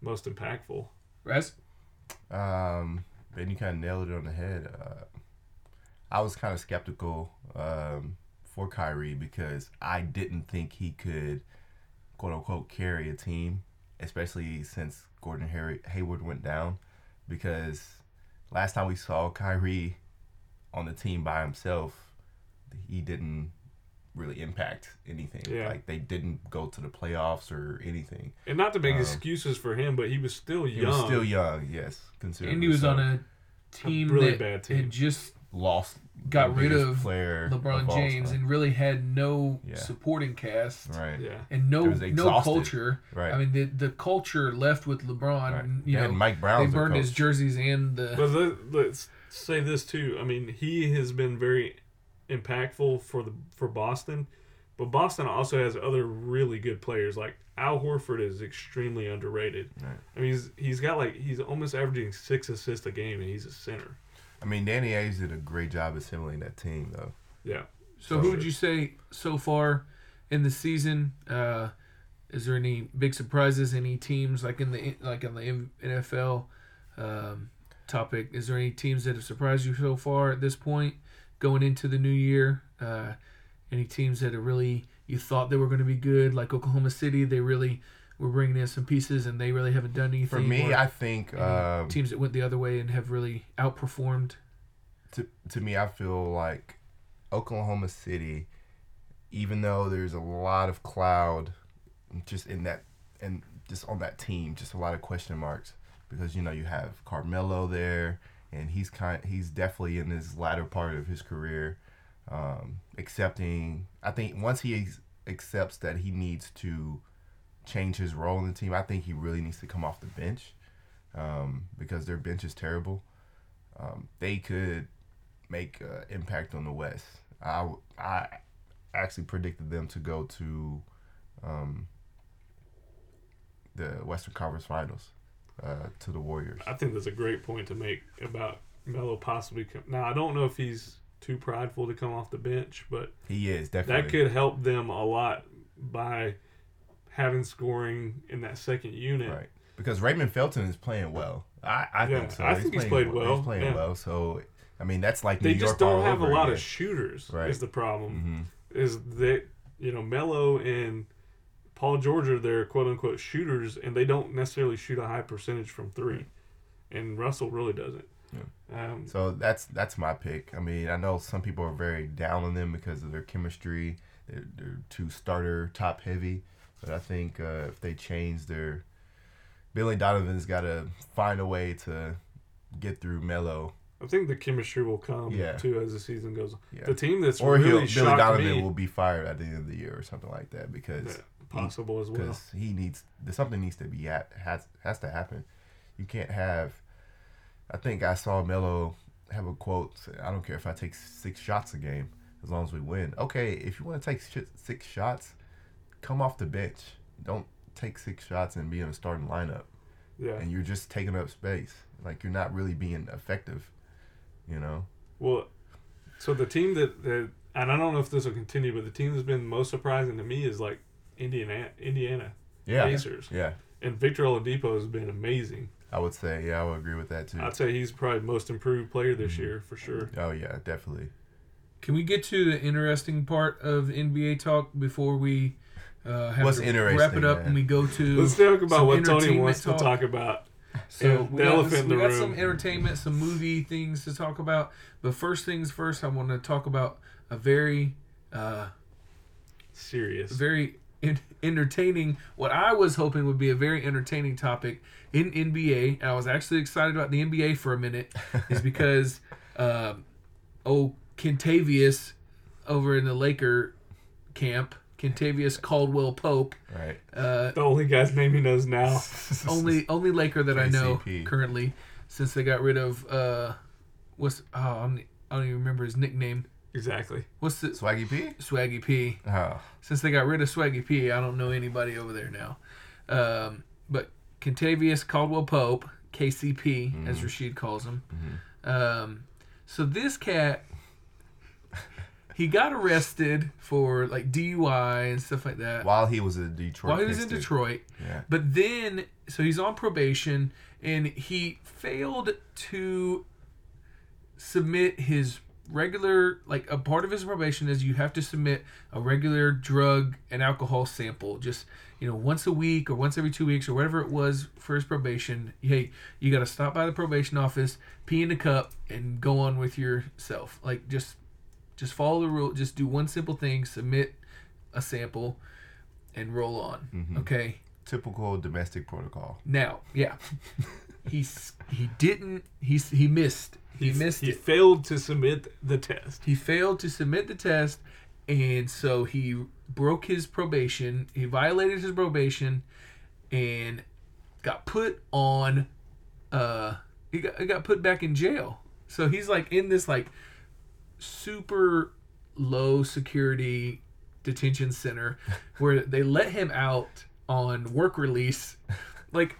most impactful. Raz? Um, Ben, you kind of nailed it on the head. Uh, I was kind of skeptical um, for Kyrie because I didn't think he could, quote unquote, carry a team, especially since Gordon Harry- Hayward went down. Because last time we saw Kyrie on the team by himself, he didn't really impact anything. Yeah. Like they didn't go to the playoffs or anything. And not to make Um, excuses for him, but he was still He young. was still young, yes. Considering And he was on a team really that bad team. had just lost got rid of player LeBron of James time. and really had no Yeah. supporting cast right, Yeah. and no no culture. right. I mean, the the culture left with LeBron. right. They You had know, Mike Brown. they burned his jerseys and the. But let, let's say this too. I mean, he has been very impactful for the for Boston, but Boston also has other really good players. Like Al Horford is extremely underrated. Right. I mean, he's he's got like he's almost averaging six assists a game, and he's a center. I mean, Danny Ainge did a great job assembling that team, though. Yeah. So who would you say so far in the season? Uh, is there any big surprises? Any teams like in the like in the NFL um, topic? Is there any teams that have surprised you so far at this point going into the new year? Uh, any teams that are really you thought they were going to be good, like Oklahoma City? They really were bringing in some pieces, and they really haven't done anything. For me, or I think um, teams that went the other way and have really outperformed. to to me, I feel like Oklahoma City, even though there's a lot of cloud, just in that and just on that team, just a lot of question marks because you know you have Carmelo there, and he's kind he's definitely in his latter part of his career, um, accepting. I think once he ex- accepts that he needs to change his role in the team, I think he really needs to come off the bench um, because their bench is terrible. Um, they could make uh, impact on the West. I, I actually predicted them to go to um, the Western Conference Finals uh, to the Warriors. I think that's a great point to make about Melo possibly. Come, now I don't know if he's too prideful to come off the bench, but He is definitely that could help them a lot by having scoring in that second unit. Right. Because Raymond Felton is playing well. I, I Yeah, think so. I think he's playing played well, He's playing yeah. well. So, I mean, that's like They New just York don't have a lot again. of shooters. Right. Is the problem? Mhm. Is that you know Melo and Paul George are their quote unquote shooters, and they don't necessarily shoot a high percentage from three, and Russell really doesn't. Um, So that's that's my pick. I mean, I know some people are very down on them because of their chemistry. They're, they're too starter top heavy, but I think uh, if they change their, Billy Donovan's got to find a way to get through Melo, I think the chemistry will come Yeah. too as the season goes. on. Yeah. The team that's or really he'll Billy shocked Donovan me, will be fired at the end of the year or something like that because Yeah, possible as well. because he needs something needs to be at, has has to happen. You can't have. I think I saw Melo have a quote. I don't care if I take six shots a game as long as we win. Okay, if you want to take six shots, come off the bench. Don't take six shots and be in a starting lineup. Yeah. And you're just taking up space. Like you're not really being effective. You know. Well, so the team that, that and I don't know if this will continue, but the team that's been most surprising to me is like Indiana, Indiana Yeah. Pacers, Yeah. and Victor Oladipo has been amazing. I would say. Yeah, I would agree with that too. I'd say he's probably most improved player this Mm-hmm. year for sure. Oh yeah, definitely. Can we get to the interesting part of NBA talk before we uh, have What's to interesting, wrap it up man? and we go to Let's talk about some what Tony entertainment wants talk. to talk about. So we the got, this- we got room. some entertainment, some movie things to talk about. But first things first, I want to talk about a very, uh, Serious. very en- entertaining. What I was hoping would be a very entertaining topic in NBA. I was actually excited about the NBA for a minute, is because, um, oh, Kentavious over in the Laker camp, Kentavious Caldwell Pope. Right. Uh, the only guy's name he knows now. only only Laker that I know KCP. currently, since they got rid of uh, what's oh I don't, I don't even remember his nickname. Exactly. What's the Swaggy P. Swaggy P? Oh. Since they got rid of Swaggy P, I don't know anybody over there now. Um, but Kentavious Caldwell Pope, KCP as Rashid calls him. Um, so this cat, he got arrested for like DUI and stuff like that While he was in Detroit. while he was in Detroit. Yeah. But then, so he's on probation, and he failed to submit his regular, like a part of his probation is you have to submit a regular drug and alcohol sample, just you know once a week or once every two weeks or whatever it was for his probation. Hey, you got to stop by the probation office, pee in the cup, and go on with yourself. Like just Just follow the rule. Just do one simple thing: submit a sample, and roll on. Mhm. Okay. Typical domestic protocol. Now, yeah, he's he didn't. He's he missed. He, missed He it. failed to submit the test. He failed to submit the test, and so he broke his probation. He violated his probation, and got put on. Uh, he got, he got put back in jail. So he's like in this like super low security detention center where they let him out on work release. Like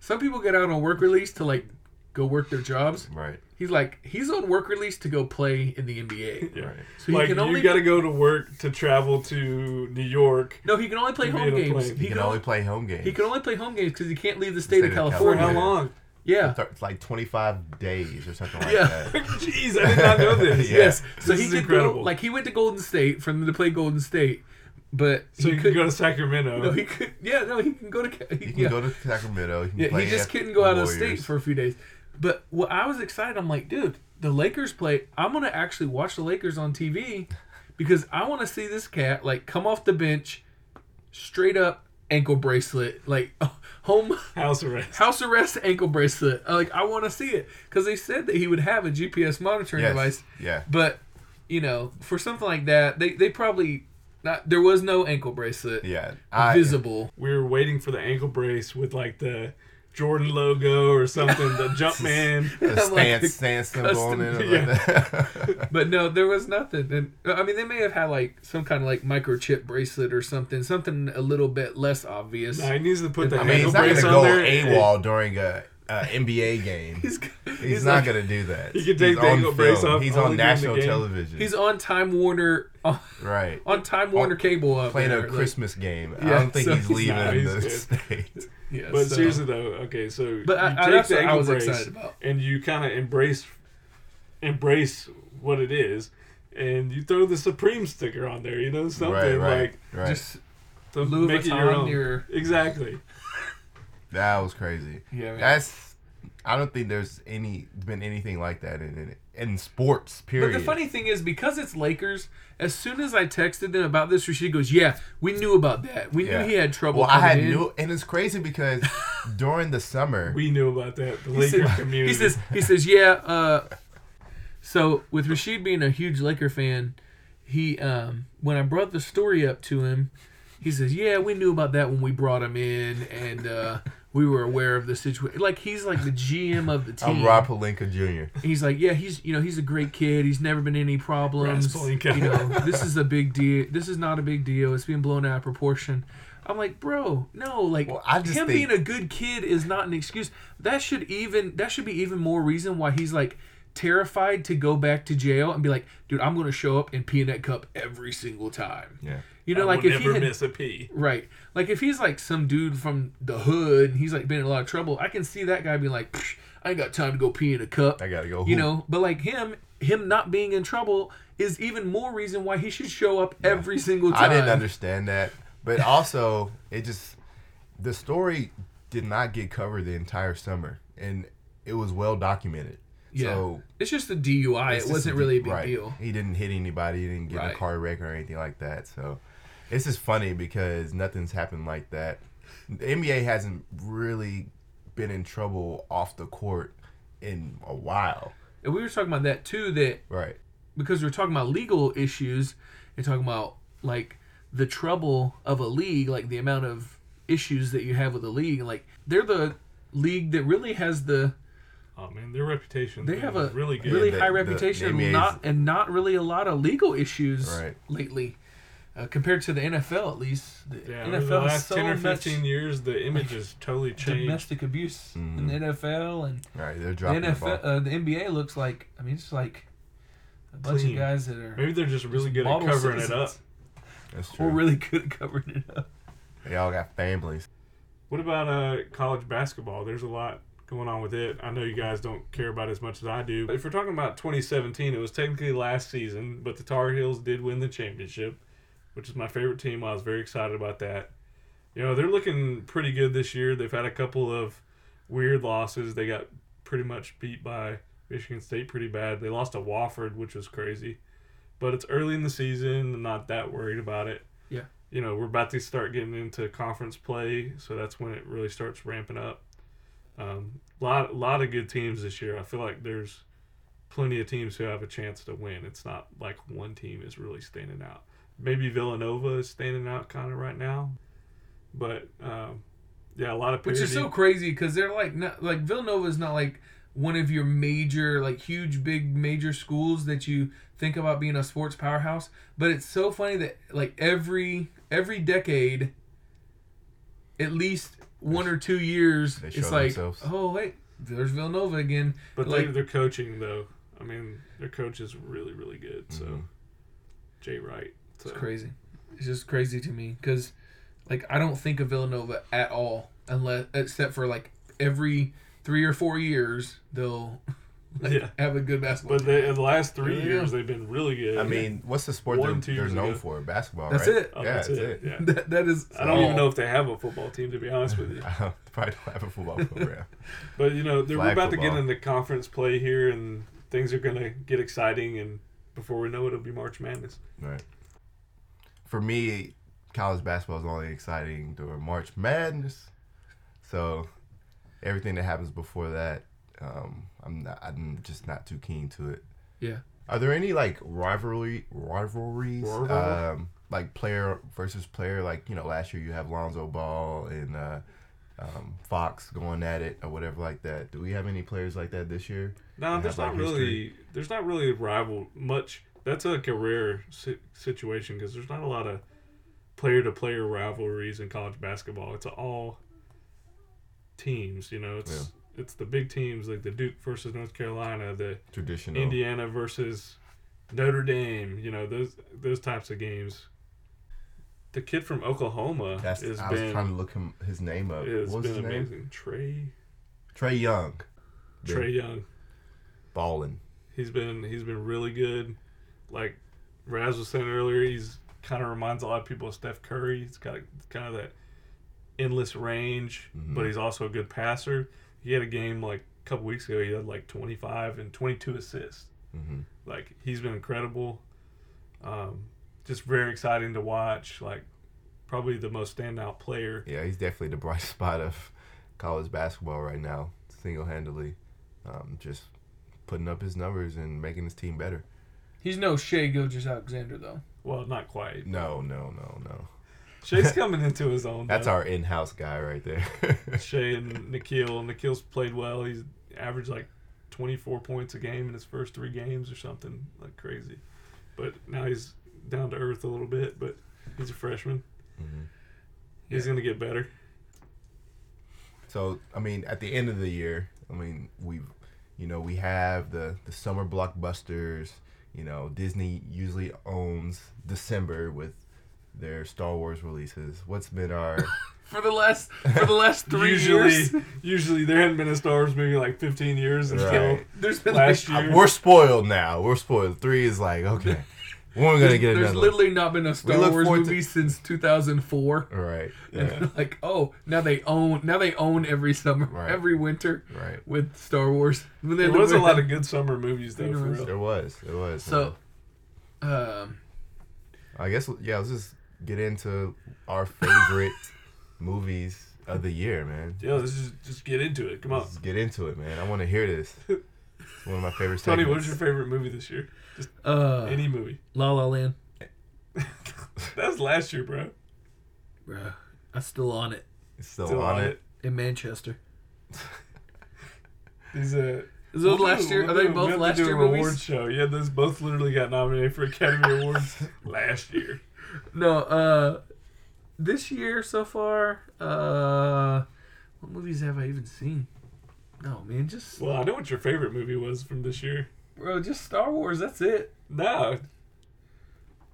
some people get out on work release to like go work their jobs. Right. He's like he's on work release to go play in the NBA. Yeah. Right. So he like can only you got to go to work to travel to New York no, he can only play home games. plane. He He can, can only only play home games. he can only play home games because he can't leave the state, of State of for California. how long? Yeah. It's like 25 days or something like Yeah. that. Jeez, I did not know this. Yeah. Yes. So This he is could incredible. go like he went to Golden State for them to play Golden State, but So he you could go to Sacramento. no he could yeah no he can go to Ca- He can yeah. go to Sacramento. He can Yeah, play he just couldn't go the out of state for a few days. But what I was excited, I'm like, dude, the Lakers play. I'm gonna actually watch the Lakers on TV because I want to see this cat like come off the bench, straight up ankle bracelet, like oh, home House arrest. house arrest ankle bracelet. Uh, Like I want to see it because they said that he would have a GPS monitoring Yes. device. Yeah. But you know, for something like that, they they probably not. There was no ankle bracelet Yeah. I, visible. We were waiting for the ankle brace with like the Jordan logo or something, the Jumpman. the I'm like, stance, stance symbol on custom- it. yeah. Like that. But no, there was nothing. And I mean, they may have had like some kind of like microchip bracelet or something, something a little bit less obvious. Nah, he needs to put the I I mean, ankle he's not gonna go there. AWOL during a, a NBA game. He's, He's, he's not like- gonna do that. He can take he's the on ankle brace off He's on national television. He's on Time Warner on, right. on Time Warner cable up Playing there, a like- Christmas game. I don't think so he's he's leaving not- the state. Yeah, But so- seriously though, okay, so But I- you I- take that's the what I ankle was brace excited about. and you kind of embrace embrace what it is, and you throw the Supreme sticker on there. You know something right, right, like right. just to Louis make it your Vuitton own. your- Exactly. that was crazy. yeah. man. That's. I don't think there's any been anything like that in in, in sports. Period. But the funny thing is, because it's Lakers, as soon as I texted them about this, Rashid goes, "Yeah, we knew about that. We Yeah. knew he had trouble." Well, I had coming in." no, and it's crazy because during the summer, We knew about that. The He Laker said- community. He says, he says, yeah. Uh, so with Rashid being a huge Laker fan, he um, when I brought the story up to him, he says, yeah, we knew about that when we brought him in, and uh, we were aware of the situation. Like he's like the GM of the team. I'm Rob Pelinka Jr. He's like, yeah, he's you know he's a great kid. He's never been in any problems. Raspulinka. You know, this is a big deal. This is not a big deal. It's being blown out of proportion. I'm like, bro, no, like Well, I just him think- being a good kid is not an excuse. That should even that should be even more reason why he's like terrified to go back to jail and be like, dude, I'm going to show up and pee in that cup every single time. Yeah. You know, I like if he had, miss a pee. right, like if he's like some dude from the hood and he's like been in a lot of trouble, I can see that guy being like, "Psh, I ain't got time to go pee in a cup. I gotta go. You hoop. know, but like him, him not being in trouble is even more reason why he should show up every single time. I didn't understand that, but also it just the story did not get covered the entire summer, and it was well documented. Yeah, So it's just a DUI. It wasn't a- really a big right. deal. He didn't hit anybody. He didn't get Right. a car wreck or anything like that. So it's is funny because nothing's happened like that. The NBA hasn't really been in trouble off the court in a while. And we were talking about that too. That Right. because we're talking about legal issues and talking about like the trouble of a league, like the amount of issues that you have with the league. Like they're the league that really has the Oh man, their reputation. they have a really good. really the- high the- reputation the and not and not really a lot of legal issues Right. lately. Uh, compared to the NFL, at least the yeah, NFL over the last so ten or fifteen years, the image has totally changed. domestic abuse in the NFL and Right. They're the dropping the NFL, ball. uh, the NBA looks like. I mean, it's like a bunch Clean. of guys that are Maybe they're just really just good at model covering it up. citizens. That's Or true. really good at covering it up. They all got families. What about uh, college basketball? There's a lot going on with it. I know you guys don't care about it as much as I do. But if we're talking about 2017, it was technically last season, but the Tar Heels did win the championship, which is my favorite team. I was very excited about that. You know, they're looking pretty good this year. They've had a couple of weird losses. They got pretty much beat by Michigan State pretty bad. They lost to Wofford, which was crazy. but it's early in the season. I'm not that worried about it. Yeah. You know, we're about to start getting into conference play, so that's when it really starts ramping up. Um, lot lot of good teams this year. I feel like there's plenty of teams who have a chance to win. It's not like one team is really standing out. Maybe Villanova is standing out kind of right now, but um, yeah, a lot of people Which is so crazy because they're like not like Villanova is not like one of your major like huge big major schools that you think about being a sports powerhouse. But it's so funny that like every every decade, at least one or two years, They it's like themselves. oh wait, there's Villanova again. But like- they, their coaching, though, I mean, their coach is really, really good. So, Mhm. Jay Wright. So. It's crazy. It's just crazy to me because, like, I don't think of Villanova at all unless except for like every three or four years they'll like, Yeah. have a good basketball. But team. they, in the last three Yeah. years, they've been really good. I mean, what's the sport One, they're, they're known ago. for? Basketball, That's right? it. Oh, yeah, that's, that's it. it. Yeah. that, that is. I don't all. even know if they have a football team, to be honest with you. I probably don't have a football program. But you know, they're, we're Flag about to get football. into conference play here, and things are gonna get exciting. And before we know it, it'll be March Madness. Right. For me, college basketball is only exciting during March Madness. So everything that happens before that, um, I'm not, I'm just not too keen to it. Yeah. Are there any like rivalry rivalries? Rivalry? Um, like player versus player, like you know, last year you have Lonzo Ball and uh, um, Fox going at it or whatever like that. Do we have any players like that this year? No, They there's have, not like, really. There's not really rival much. That's like a rare si- situation because there's not a lot of player-to-player rivalries in college basketball. It's all teams. You know, it's it's the big teams like the Duke versus North Carolina, the Traditional. Indiana versus Notre Dame. You know those those types of games. The kid from Oklahoma That's has I was been trying to look him his name up. it's What's been his name? amazing. Trey Trae Young. Trae Young. Balling. He's been he's been really good. Like Raz was saying earlier, he's kind of reminds a lot of people of Steph Curry. He's got kind of that endless range, Mhm. but he's also a good passer. He had a game like a couple weeks ago. He had like 25 and 22 assists. hmm Like he's been incredible. Um, just very exciting to watch. Like probably the most standout player. Yeah, he's definitely the bright spot of college basketball right now, single handedly. Um, just putting up his numbers and making his team better. He's no Shai Gilgeous-Alexander though. Well, not quite. No, no, no, no. Shai's coming into his own. That's though. our in house guy right there. Shai and Nikhil. Nikhil's played well. He's averaged like 24 points a game in his first three games or something like crazy. But now he's down to earth a little bit, but he's a freshman. Mhm. He's Yeah. going to get better. So, I mean, at the end of the year, I mean, we've, you know, we have the, the summer blockbusters. You know, Disney usually owns December with their Star Wars releases. What's been our For the last for the last three usually, years, usually there hadn't been a Star Wars movie in like 15 years until Right. there's been last like, year. We're spoiled now. We're spoiled. Three is like okay. When are we gonna there's, get there's another? literally not been a Star look Wars forward to- movie since 2004. one? Right. And Yeah. they're like, oh, now they own now they own every summer, Right. every winter right. with Star Wars. When they There was a lot of good summer movies though, for There was. real. There was. There was. so. Um, I guess yeah. Let's just get into our favorite movies of the year, man. Yeah, let's just, just get into it. Come on. Let's get into it, man. I want to hear this. It's one of my favorite. Tony, segments. what was your favorite movie this year? Uh, Any movie. La La Land, That was last year, bro. bruh, I'm still on it It's still, Still on, it. in Manchester. These uh Is those We'll last do- year? we'll Are they do- both we have to last do year a awards movies? show. Yeah, those both literally got nominated for Academy Awards last year. No, uh, this year so far, uh, what movies have I even seen? No, man, just Well, I know what your favorite movie was from this year. Bro, just Star Wars. That's it. No,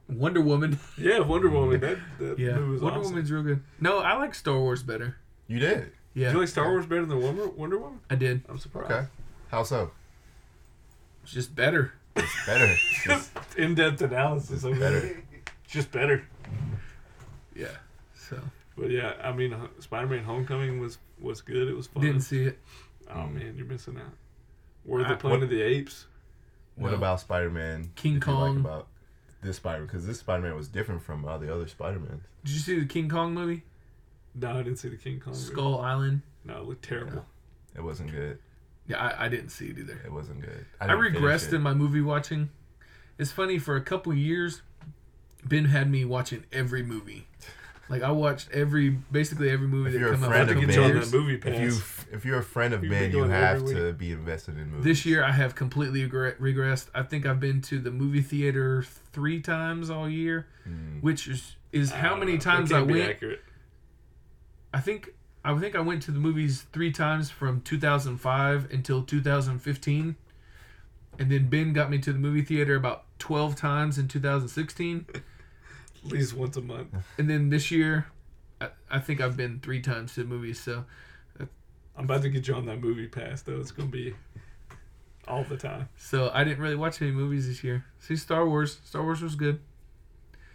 Wonder Woman. yeah, Wonder Woman. That, that Yeah, movie was Wonder awesome. Woman's real good. No, I like Star Wars better. You did. Yeah, Do you like Star Wars better than Wonder, Wonder Woman? I did. I'm surprised. Okay. How so? It's just better. It's better. It's In-depth analysis. of better. Just better. Yeah. So But yeah, I mean, Spider-Man: Homecoming was was good. It was fun. didn't see it. Oh Mm. man, you're missing out. Were I- the Planet of the Apes? What No. about Spider Man? King Kong. What about? this Spider Man because this Spider Man was different from all the other Spider Mans. Did you see the King Kong movie? No, I didn't see the King Kong. movie. Skull Island. No, it looked terrible. It wasn't good. Yeah, I, I didn't see it either. It wasn't good. I, didn't regressed in my movie watching. It's funny for a couple years, Ben had me watching every movie. Like I watched every basically every movie If that you're come out. friend to of get on that movie pass. If you if you're a friend of You'd Ben, you have every to be invested in movies. This year I have completely regressed. I think I've been to the movie theater three times all year, Mm. which is is how I many know. Times I can't be went. Accurate. I think I think I went to the movies three times from 2005 until 2015, and then Ben got me to the movie theater about 12 times in 2016, At least once a month. and then this year, I, I think I've been three times to the movies. So I'm about to get you on that movie pass though. It's gonna be all the time. so I didn't really watch any movies this year. See Star Wars. Star Wars was good.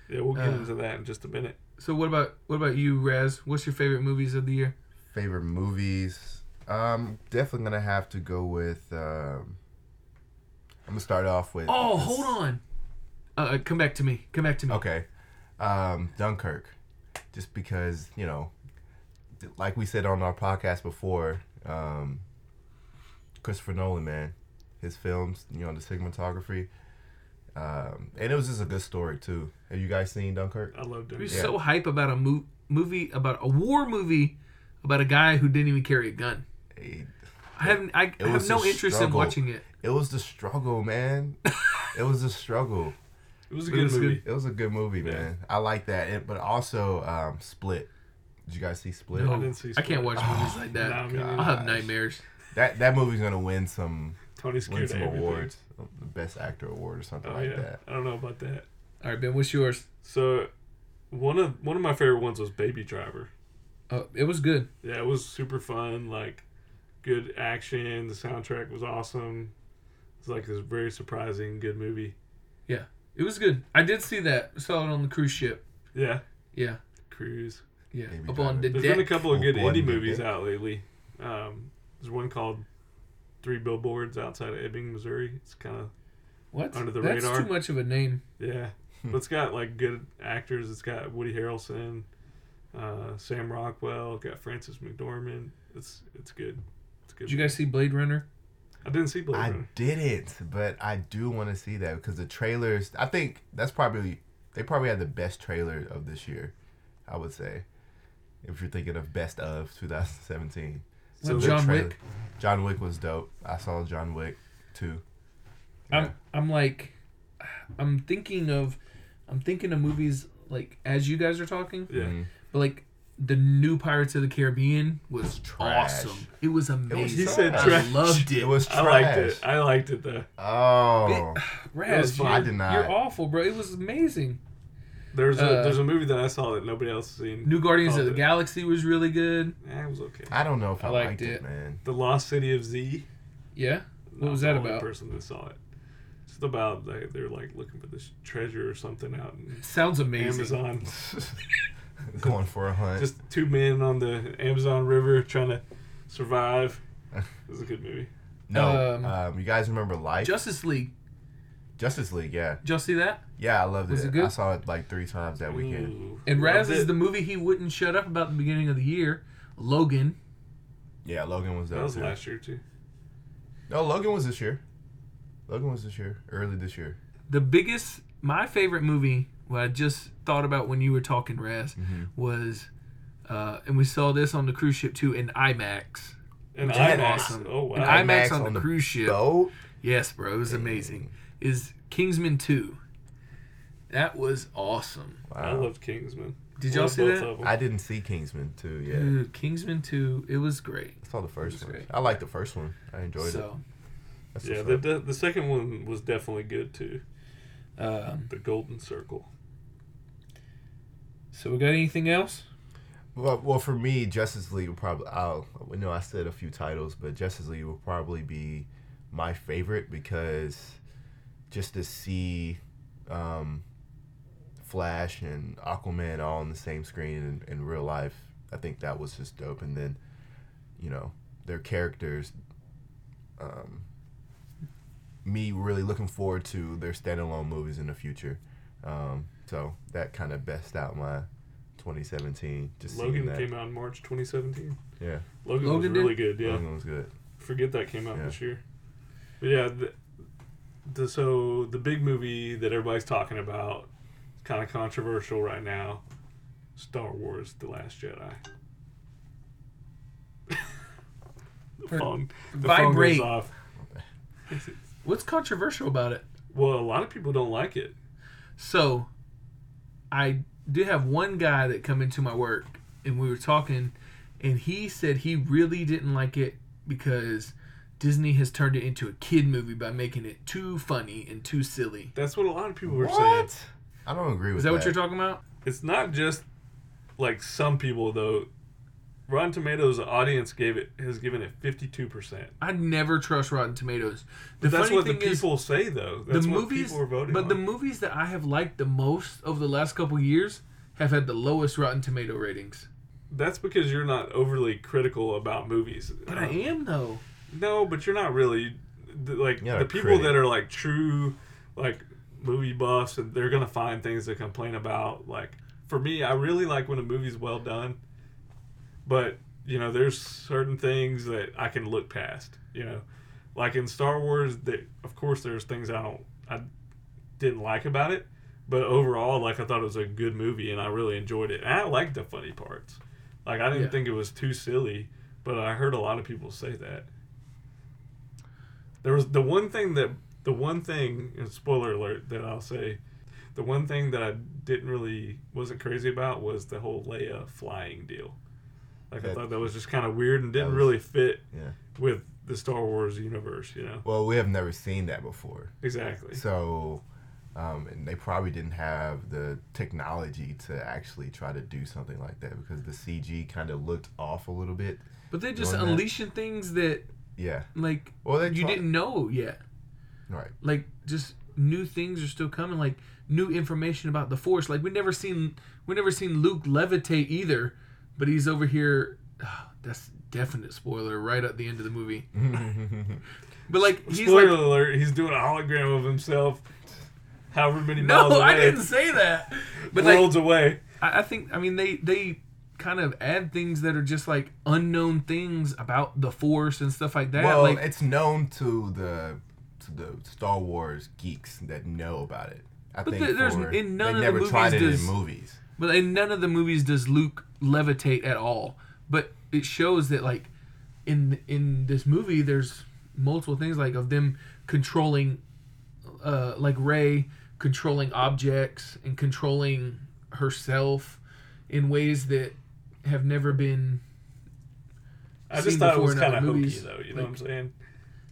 Yeah, we'll get Uh, into that in just a minute. So what about what about you, Raz? What's your favorite movies of the year? Favorite movies? Um, definitely gonna have to go with. Um, I'm gonna start off with. Oh, this- hold on. Uh, come back to me. Come back to me. Okay, um, Dunkirk, just because you know, like we said on our podcast before, um, Christopher Nolan, man, his films, you know, the cinematography, um, and it was just a good story too. Have you guys seen Dunkirk? I love You're Yeah. so hype about a mo- movie about a war movie about a guy who didn't even carry a gun. It, I haven't. I It have no a interest in watching it. it was the struggle, man. it was the struggle. It was a It good was movie. good. It was a good movie, Yeah. man. I like that. It, but also, um, Split. Did you guys see Split? No, I didn't see I can't Split. watch Oh, movies like that. Nah, me God. neither. I'll have nightmares. That that movie's gonna win some Tony win some awards, the best actor award or something Oh like yeah, that. I don't know about that. All right, Ben, what's yours? So, one of one of my favorite ones was Baby Driver. Uh, it was good. Yeah, it was super fun. Like, good action. The soundtrack was awesome. It's like this very surprising good movie. It was good. I did see that. Saw it on the cruise ship. Yeah, Yeah, Cruise. yeah. Baby Up on the There's deck. been a couple of good boy, indie the movies deck. out lately. Um, there's one called Three Billboards Outside of Ebbing, Missouri. It's kind of what? under the That's radar. too much of a name. yeah, Hmm. but it's got like good actors. It's got Woody Harrelson, uh, Sam Rockwell. Got Frances McDormand. It's it's good. It's good. Did you guys see Blade Runner? I didn't see Blade I Runner. didn't, but I do want to see that because the trailers. I think that's probably they probably had the best trailer of this year. I would say, if you're thinking of best of 2017. What, the John trailer- Wick? John Wick was dope. I saw John Wick too. Yeah. I'm I'm like I'm thinking of I'm thinking of movies like as you guys are talking, Yeah. Mhm. but like the new Pirates of the Caribbean was Trash. awesome. It was amazing. He said I trash. loved it. It was trash. I liked it. I liked it though. Oh, Raz, fun. you're, I did not. you're awful, bro. It was amazing. There's a Uh, there's a movie that I saw that nobody else has seen. New Guardians of the it- Galaxy was really good. Eh, it was okay. I don't know if I, I liked liked, it. it. man. The Lost City of Z. Yeah. What Not was the that only about? Person that saw it. It's about like, they're like looking for this treasure or something out in Sounds amazing. Amazon. Going for a hunt. Just two men on the Amazon River trying to survive. It was a good movie. no. um, Um, you guys remember Life? Justice League. Justice League, yeah, Did y'all see that? yeah, I loved Was it. it good? I saw it like three times that weekend. Ooh, And Raz is it. the movie he wouldn't shut up about the beginning of the year. Logan. Yeah, Logan was That there was too. last year too. No, Logan was this year. Logan was this year, early this year. The biggest, my favorite movie, Well, I just thought about when you were talking, Raz, Mhm. was, uh, and we saw this on the cruise ship too in IMAX. And Which is IMAX. awesome. Oh wow. In IMAX, IMAX on, on the the cruise ship. Boat. Yes, bro, it was amazing. Is Kingsman 2. That was awesome. I Wow. loved Kingsman. Did y'all see that? I didn't see Kingsman too yet. Dude, Kingsman 2, it was great. I saw the first one. great. I liked the first one. I enjoyed it. So, That's Yeah, the, the the second one was definitely good too. um, The Golden Circle. So we got anything else? Well, well, for me, Justice League will probably. I'll. We know I said a few titles, but Justice League will probably be my favorite because just to see um, Flash and Aquaman all on the same screen in, in real life, I think that was just dope. And then, you know, their characters. Um, me really looking forward to their standalone movies in the future. Um, so that kind of best out my 2017. Just Logan seeing that. came out in March 2017. Yeah, Logan, Logan was did? really good. Yeah, Logan was good. forget that came out Yeah. this year. But yeah, the, the so the big movie that everybody's talking about, kind of controversial right now, Star Wars: The Last Jedi. the Per- phone, the Vibrate. phone goes off. What's controversial about it? Well, a lot of people don't like it. So, I did have one guy that come into my work, and we were talking, and he said he really didn't like it because Disney has turned it into a kid movie by making it too funny and too silly. That's what a lot of people were saying. What? I don't agree with Is that what you're talking about? It's not just like some people though. Rotten Tomatoes audience gave it has given it fifty two percent. I never trust Rotten Tomatoes. The That's funny what the thing is, people say though. the That's what movies, people are voting but on. the movies that I have liked the most over the last couple years have had the lowest Rotten Tomato ratings. That's because you're not overly critical about movies. But I am though. No, but you're not really the- like You're the people critic. that are like true like movie buffs and they're gonna find things to complain about. Like for me, I really like when a movie's well done, but you know, there's certain things that I can look past. You know, like in Star Wars, that of course there's things I don't I didn't like about it, but overall, like I thought it was a good movie and I really enjoyed it. And I liked the funny parts. Like I didn't Yeah. think it was too silly, but I heard a lot of people say that. There was the one thing that the one thing, and spoiler alert, that I'll say, the one thing that I didn't really wasn't crazy about was the whole Leia flying deal. Like I thought that was just kind of weird and didn't was- really fit Yeah. with the Star Wars universe. You know Well, we have never seen that before, exactly. so um, and they probably didn't have the technology to actually try to do something like that because the CG kind of looked off a little bit. But they're just Doing that. unleashing things that Yeah. like Well, they you try- didn't know yet. Right. like just new things are still coming like new information about the force like we never seen we never seen luke levitate either but he's over here that's definite spoiler right at the end of the movie but like he's Spoiler like alert: He's doing a hologram of himself, however many miles no away, i didn't say that but like worlds away. I, I think i mean they they kind of add things that are just like unknown things about the force and stuff like that well, like it's known to the to the Star Wars geeks that know about it. I But think there- there's- for, in none they of the never movies tried it does- in movies. But in none of the movies does Luke levitate at all. But it shows that like in in this movie, there's multiple things like of them controlling, uh, like Rey controlling objects and controlling herself in ways that have never been. I just thought it was kind of hokey though. You know what I'm saying?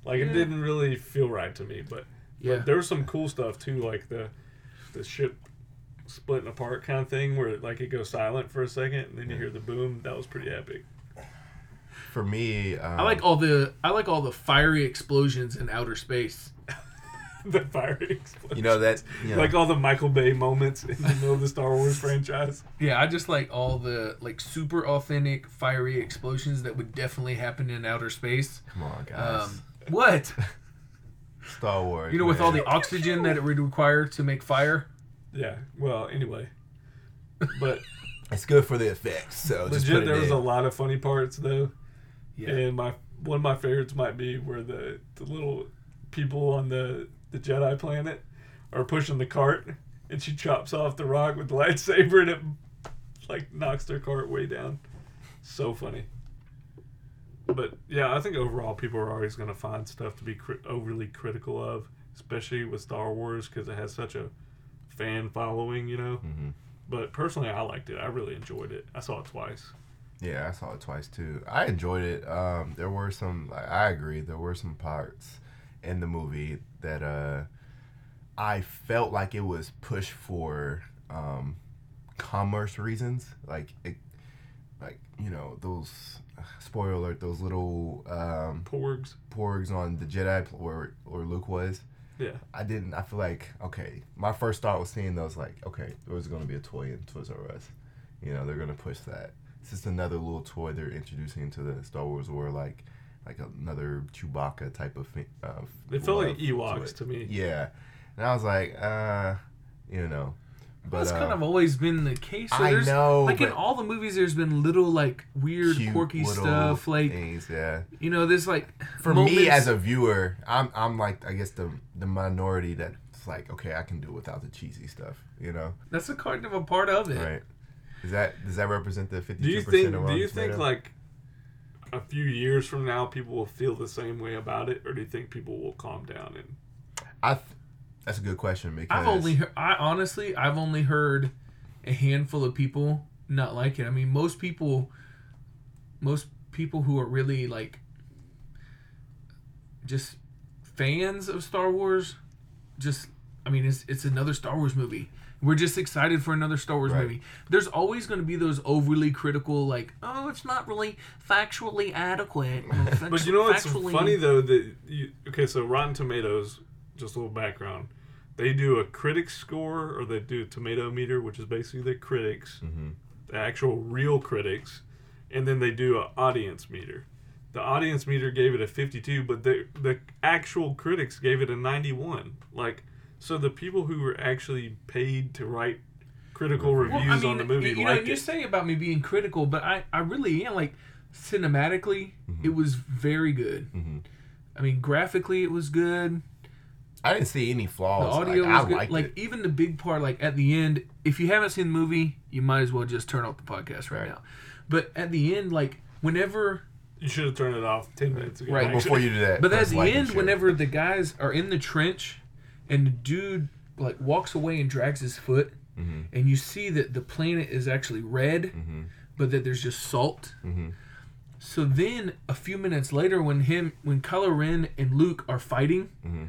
Like it didn't really feel right to me. But, Yeah, but there was some cool stuff too, like the the ship splitting apart kind of thing, where like it goes silent for a second and then you hear the boom. That was pretty epic. For me, um, I like all the I like all the fiery explosions in outer space. the fiery explosions. you know that you know, Like all the Michael Bay moments in the middle of the Star Wars franchise. Yeah, I just like all the like super authentic fiery explosions that would definitely happen in outer space. come on guys, Um, what? Star Wars. You know, with all the oxygen that it would require to make fire. Yeah. Well, anyway. But it's good for the effects. So legit, it there was in. a lot of funny parts though. Yeah. And my one of my favorites might be where the, the little people on the, the Jedi planet are pushing the cart and she chops off the rock with the lightsaber and it like knocks their cart way down. So funny. But yeah, I think overall people are always going to find stuff to be cri- overly critical of, especially with Star Wars because it has such a fan following, you know. Mhm. But personally, I liked it. I really enjoyed it. I saw it twice. Yeah, I saw it twice too. I enjoyed it. Um, there were some. like, I agree. There were some parts in the movie that uh, I felt like it was pushed for um, commerce reasons. Like it, like you know those. Spoiler alert! Those little um, Porgs. porgs on the Jedi where or Luke was. Yeah. I didn't. I feel like okay. My first thought was seeing those like okay, there's gonna be a toy in Toys R Us. You know, they're gonna push that. It's just another little toy they're introducing into the Star Wars world, like like another Chewbacca type of thing. Uh, They felt like love to Ewoks to me. Yeah, and I was like, uh, you know, But That's uh, kind of always been the case. So I know, Like in all the movies, there's been little like weird, cute quirky stuff. Like things, yeah. you know, there's like For moments, me as a viewer, I'm I'm like I guess the the minority that's like okay, I can do without the cheesy stuff, you know, that's a kind of a part of it. right? Is that does that represent the fifty Do two you percent? think? of Do you think Tomato? like a few years from now people will feel the same way about it, or do you think people will calm down and? I? Th- that's a good question because I've only, he- I honestly, I've only heard a handful of people not like it. I mean, most people, most people who are really like, just fans of Star Wars, just, I mean, it's it's another Star Wars movie. We're just excited for another Star Wars Right. movie. There's always going to be those overly critical, like, oh, it's not really factually adequate. or But you know what's factually- funny though that you okay so Rotten Tomatoes just a little background they do a critic score or they do a tomato meter which is basically the critics Mhm. the actual real critics and then they do an audience meter the audience meter gave it a 52 but the the actual critics gave it a 91 like so the people who were actually paid to write critical Well, reviews I mean, on the movie you, you know, liked you it. saying about me being critical, but I, I really am. Like, cinematically, Mm-hmm. it was very good. Mhm. I mean, graphically, it was good. I didn't see any flaws. The flaws. audio like, was I good. liked Like, it. even the big part, like at the end, if you haven't seen the movie, you might as well just turn off the podcast right, Right. now. But at the end, like, whenever, you should have turned it off 10 minutes ago Right. actually. Before you do that, but at the end, share. whenever the guys are in the trench and the dude, like, walks away and drags his foot, Mhm. and you see that the planet is actually red, Mhm. but that there's just salt. Mhm. So then, a few minutes later, when him, when Kylo Ren and Luke are fighting, Mhm.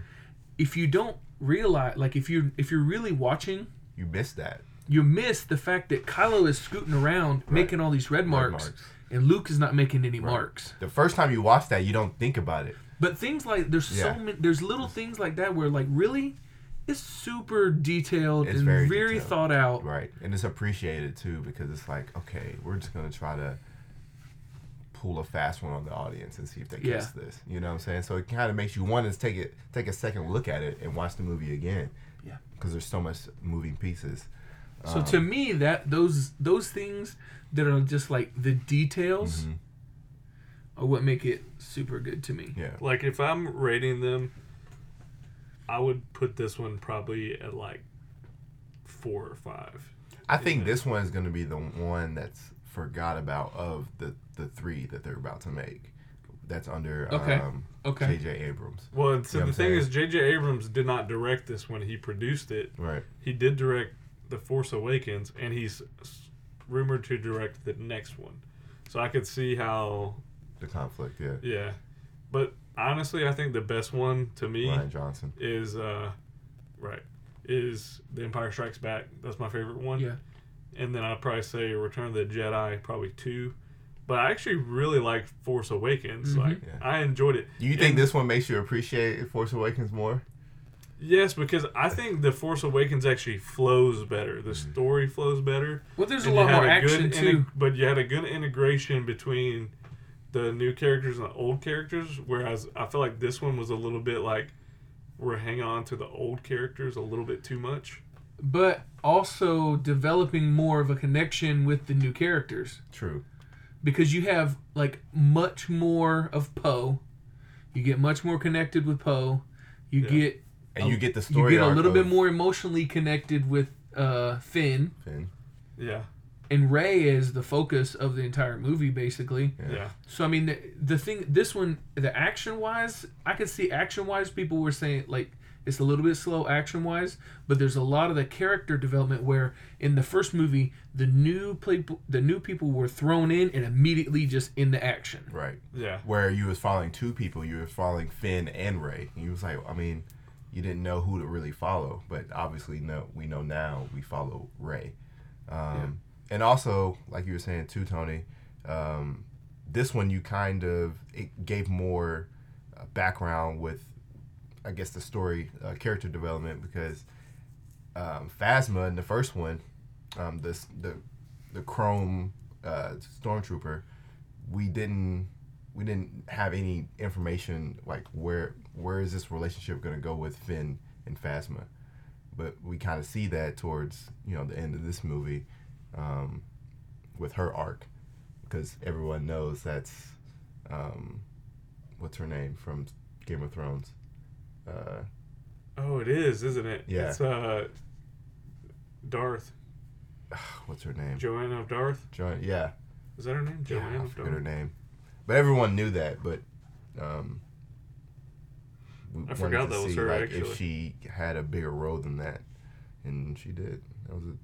If you don't realize, like if you if you're really watching, you miss that. you miss the fact that Kylo is scooting around, making all these red marks, marks. and Luke is not making any marks. The first time you watch that, you don't think about it. But things like there's Yeah. so many, there's little things like that where like really, it's super detailed It's and very very, detailed. thought out. Right. And it's appreciated too because it's like, okay, we're just gonna try to pull a fast one on the audience and see if they Yeah. catch this. You know what I'm saying? So it kind of makes you want to take it, take a second look at it and watch the movie again. Yeah. Because there's so much moving pieces. So Um, to me, that those those things that are just like the details Mhm. are what make it super good to me. Yeah. Like if I'm rating them, I would put this one probably at like four or five. I think Yeah. this one is going to be the one that's forgot about of the the three that they're about to make. That's under Okay. um, Okay. J.J. Abrams. Well, so You know the thing saying? is, J.J. Abrams did not direct this one. He produced it. Right. He did direct The Force Awakens, and he's rumored to direct the next one. So I could see how, The conflict. Yeah. yeah. But honestly, I think the best one to me Rian Johnson. is, uh, right, is The Empire Strikes Back. That's my favorite one. Yeah. And then I'd probably say Return of the Jedi, probably two. But I actually really like Force Awakens. Mhm. Like Yeah. I enjoyed it. Do you think And- this one makes you appreciate Force Awakens more? Yes, because I think the Force Awakens actually flows better. The Mm-hmm. story flows better. Well, there's a And you lot more a action good too. integ- but you had a good integration between the new characters and the old characters. Whereas I feel like this one was a little bit like we're hanging on to the old characters a little bit too much. But also developing more of a connection with the new characters True. because you have like much more of Poe. You get much more connected with Poe. You Yeah. get And you get the story. you get a arc little bit more emotionally connected with uh, Finn Finn. Yeah, and Rey is the focus of the entire movie basically. Yeah. yeah. So I mean the, the thing this one the action wise I could see action wise people were saying like it's a little bit slow action wise but there's a lot of the character development where in the first movie the new play the new people were thrown in and immediately just in the action. Right. Yeah. Where you was following two people, you were following Finn and Rey. And you was like, I mean, you didn't know who to really follow, but obviously, no, we know now. We follow Rey. Um, And also, like you were saying too, Tony, um, this one you kind of it gave more uh, background with, I guess, the story, uh, character development because um, Phasma in the first one, um, this the the Chrome uh, stormtrooper, we didn't we didn't have any information like where where is this relationship going to go with Finn and Phasma. but we kind of see that towards you know the end of this movie, um, with her arc, because everyone knows that's, um, what's her name from Game of Thrones. Uh, Oh, it is, isn't it? Yeah. It's uh, Darth. what's her name? Joanna of Darth. Joanna, yeah, Is that her name? yeah, Joanna I of forget her name, but everyone knew that. But um, we I forgot to that was her, like, actually. If she had a bigger role than that, and she did. That was a,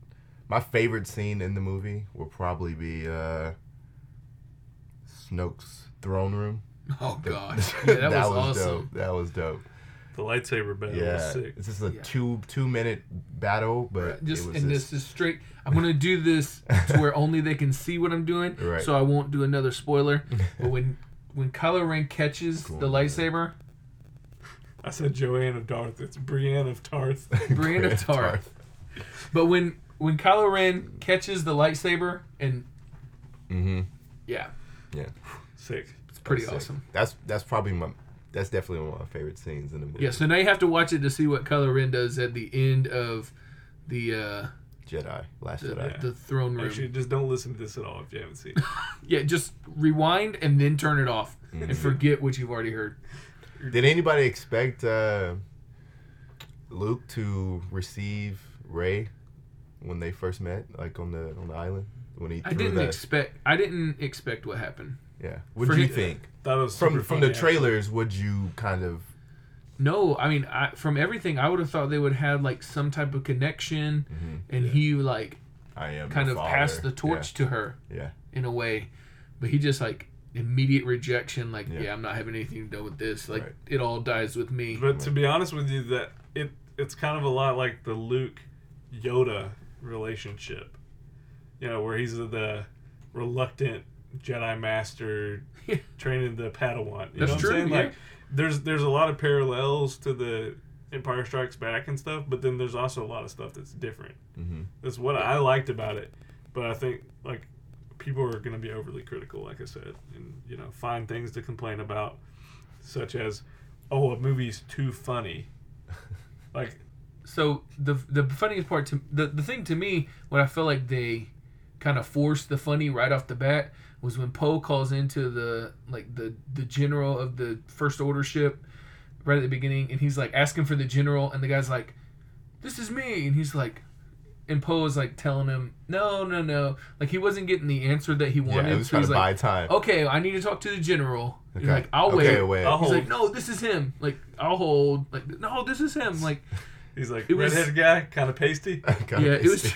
my favorite scene in the movie will probably be uh, Snoke's throne room. Oh gosh, yeah, that, was, awesome. dope. That was dope. The lightsaber battle was Yeah, sick. it's just a Yeah. two two minute battle, but Just it was and just, this is straight. I'm gonna do this to where only they can see what I'm doing, Right. so I won't do another spoiler. but when when Kylo Ren catches Cool, the man. lightsaber, I said Joanne of Darth. It's Brienne of Tarth. Brienne of Tarth. but when when Kylo Ren catches the lightsaber, and Mm-hmm. yeah, sick. it's pretty That's sick. awesome. That's that's probably my that's definitely one of my favorite scenes in the movie. Yeah, so now you have to watch it to see what Kylo Ren does at the end of the uh, Jedi, Last the, Jedi. Yeah. the throne room. Actually, just don't listen to this at all if you haven't seen it. Yeah, just rewind and then turn it off Mhm. and forget what you've already heard. Did anybody expect uh, Luke to receive Rey when they first met, like on the on the island when he I didn't the expect. I didn't expect what happened. Yeah? What do you think Thought it was from from the trailers? Would you kind of No, I mean, I, from everything, I would have thought they would have like some type of connection, Mhm. and Yeah. he like I am kind of father. passed the torch to her Yeah, yeah. in a way, but he just like immediate rejection. Like, Yeah. yeah, I'm not having anything to do with this. Like, Right. it all dies with me. But to be honest with you, that it it's kind of a lot like the Luke Yoda relationship. You know, where he's the reluctant Jedi Master training the Padawan. You That's know what true, I'm saying? yeah. Like there's there's a lot of parallels to the Empire Strikes Back and stuff, but then there's also a lot of stuff that's different. hmm That's what I liked about it. But I think like people are going to be overly critical, like I said, and you know find things to complain about, such as, oh, a movie's too funny. Like so the the funniest part to the the thing to me, what I feel like they kind of forced the funny right off the bat was when Poe calls into the like the the general of the first order ship right at the beginning, and he's like asking for the general, and the guy's like, "This is me," and he's like. And Poe is like telling him, no, no, no. Like he wasn't getting the answer that he Yeah, wanted. it was so trying he's to like, buy time. okay, I need to talk to the general. He's Okay. like, I'll Okay, wait. wait. I'll He's hold. like, no, this is him. Like, I'll hold. Like, no, this is him. Like, he's like It was- redheaded guy, kind of pasty. Kinda yeah, it was-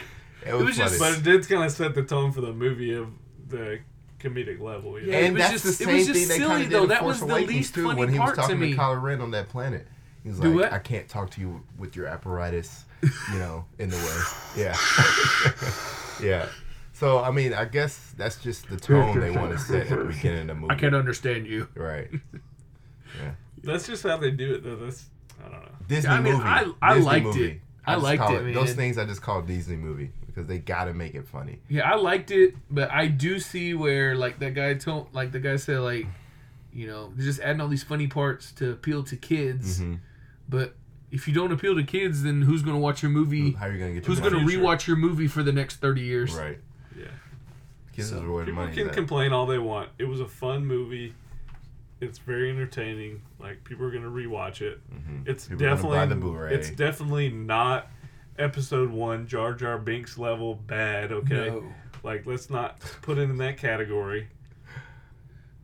it it was, was just- But it did kind of set the tone for the movie of the comedic level. You know? Yeah, it and was that's just- the it same was just thing they silly, kind of though. did in That Force was the Awakens least too funny when he was part to talking to, me. Kylo Ren on that planet. He was Do like, what? "I can't talk to you with your apparatus, you know, in the way." Yeah, yeah. So I mean, I guess that's just the tone they want to set at the beginning of the movie. I can't understand you. Right. Yeah. That's just how they do it, though. That's I don't know. Disney I mean, movie. I- I Disney liked movie. it. I just liked call it, Those things I just call Disney movie because they gotta make it funny. Yeah, I liked it, but I do see where like that guy told, like the guy said, like, you know, they're just adding all these funny parts to appeal to kids. hmm But if you don't appeal to kids, then who's gonna watch your movie? How are you gonna get? Who's gonna money? Future. rewatch your movie for the next thirty years? Right. Yeah. Kids So, is People money's can at. complain all they want. It was a fun movie. It's very entertaining. Like people are gonna rewatch it. Mhm. It's People are definitely buy the Blu-ray. it's definitely not episode one Jar Jar Binks level bad. Okay, No. like let's not put it in that category.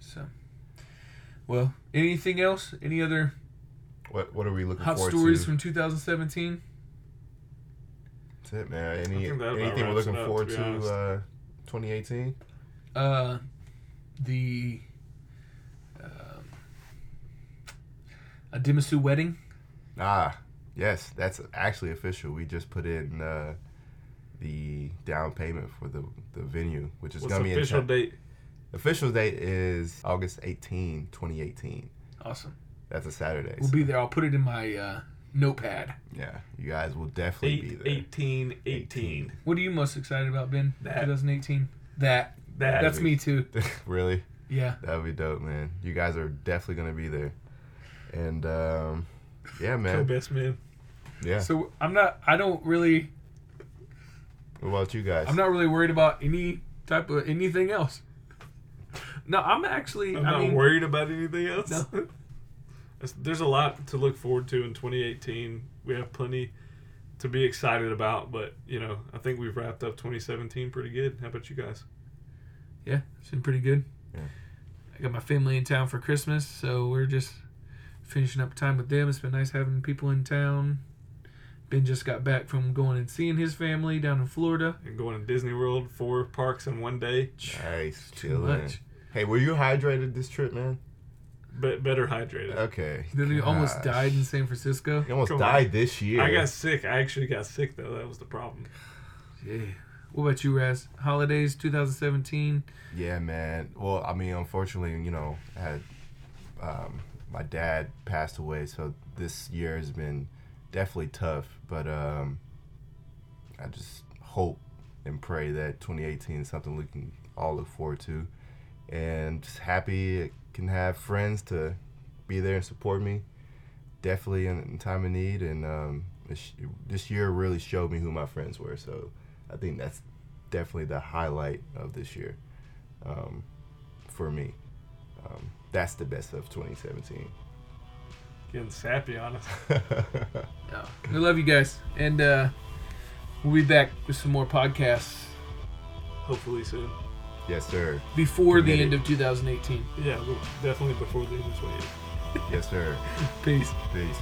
So, well, anything else? Any other What What are we looking hot forward stories to? from 2017? That's it, man. Any think that about anything we're looking up, forward to be to? honest. Uh, 2018. Uh, the um, a Dimisu wedding. Ah, yes, that's actually official. We just put in uh, the down payment for the the venue, which is gonna be official town. date? Official date is August 18, 2018. Awesome. That's a Saturday. We'll be there. I'll put it in my uh, notepad. yeah, you guys will definitely be there. 18, 18. What are you most excited about, Ben? That. 2018. That. That. That's me too. really? Yeah. That would be dope, man. You guys are definitely gonna be there. And um, yeah, Co man. best man. Yeah. So I'm not. I don't really. what about you guys? I'm not really worried about any type of anything else. No, I'm actually. I'm I not mean, worried about anything else. No. There's- There's a lot to look forward to in 2018. We have plenty to be excited about, but you know, I think we've wrapped up 2017 pretty good. How about you guys? Yeah, it's been pretty good. Yeah. I got my family in town for Christmas, so we're just finishing up time with them. It's been nice having people in town. Ben just got back from going and seeing his family down in Florida. And going to Disney World, four parks in one day. Nice, chilling. Hey, were you hydrated this trip, man? Be- better hydrated. Okay. Then he almost died in San Francisco. He almost Come on. died this year. I got sick. I actually got sick though. That was the problem. Yeah. What about you, Raz? Holidays 2017. Yeah, man. Well, I mean, unfortunately, you know, I had um, my dad passed away, so this year has been definitely tough. But um, I just hope and pray that 2018 is something we can all look forward to, and just happy I can have friends to be there and support me. Definitely in, in time of need, and um, this, this year really showed me who my friends were. So I think that's definitely the highlight of this year um, for me. Um, that's the best of 2017. Getting sappy on us. Yeah. We love you guys, and uh, we'll be back with some more podcasts Hopefully soon. yes, sir. before the end of 2018. Yeah, definitely before the end of 28. Yes, sir. Peace. Peace.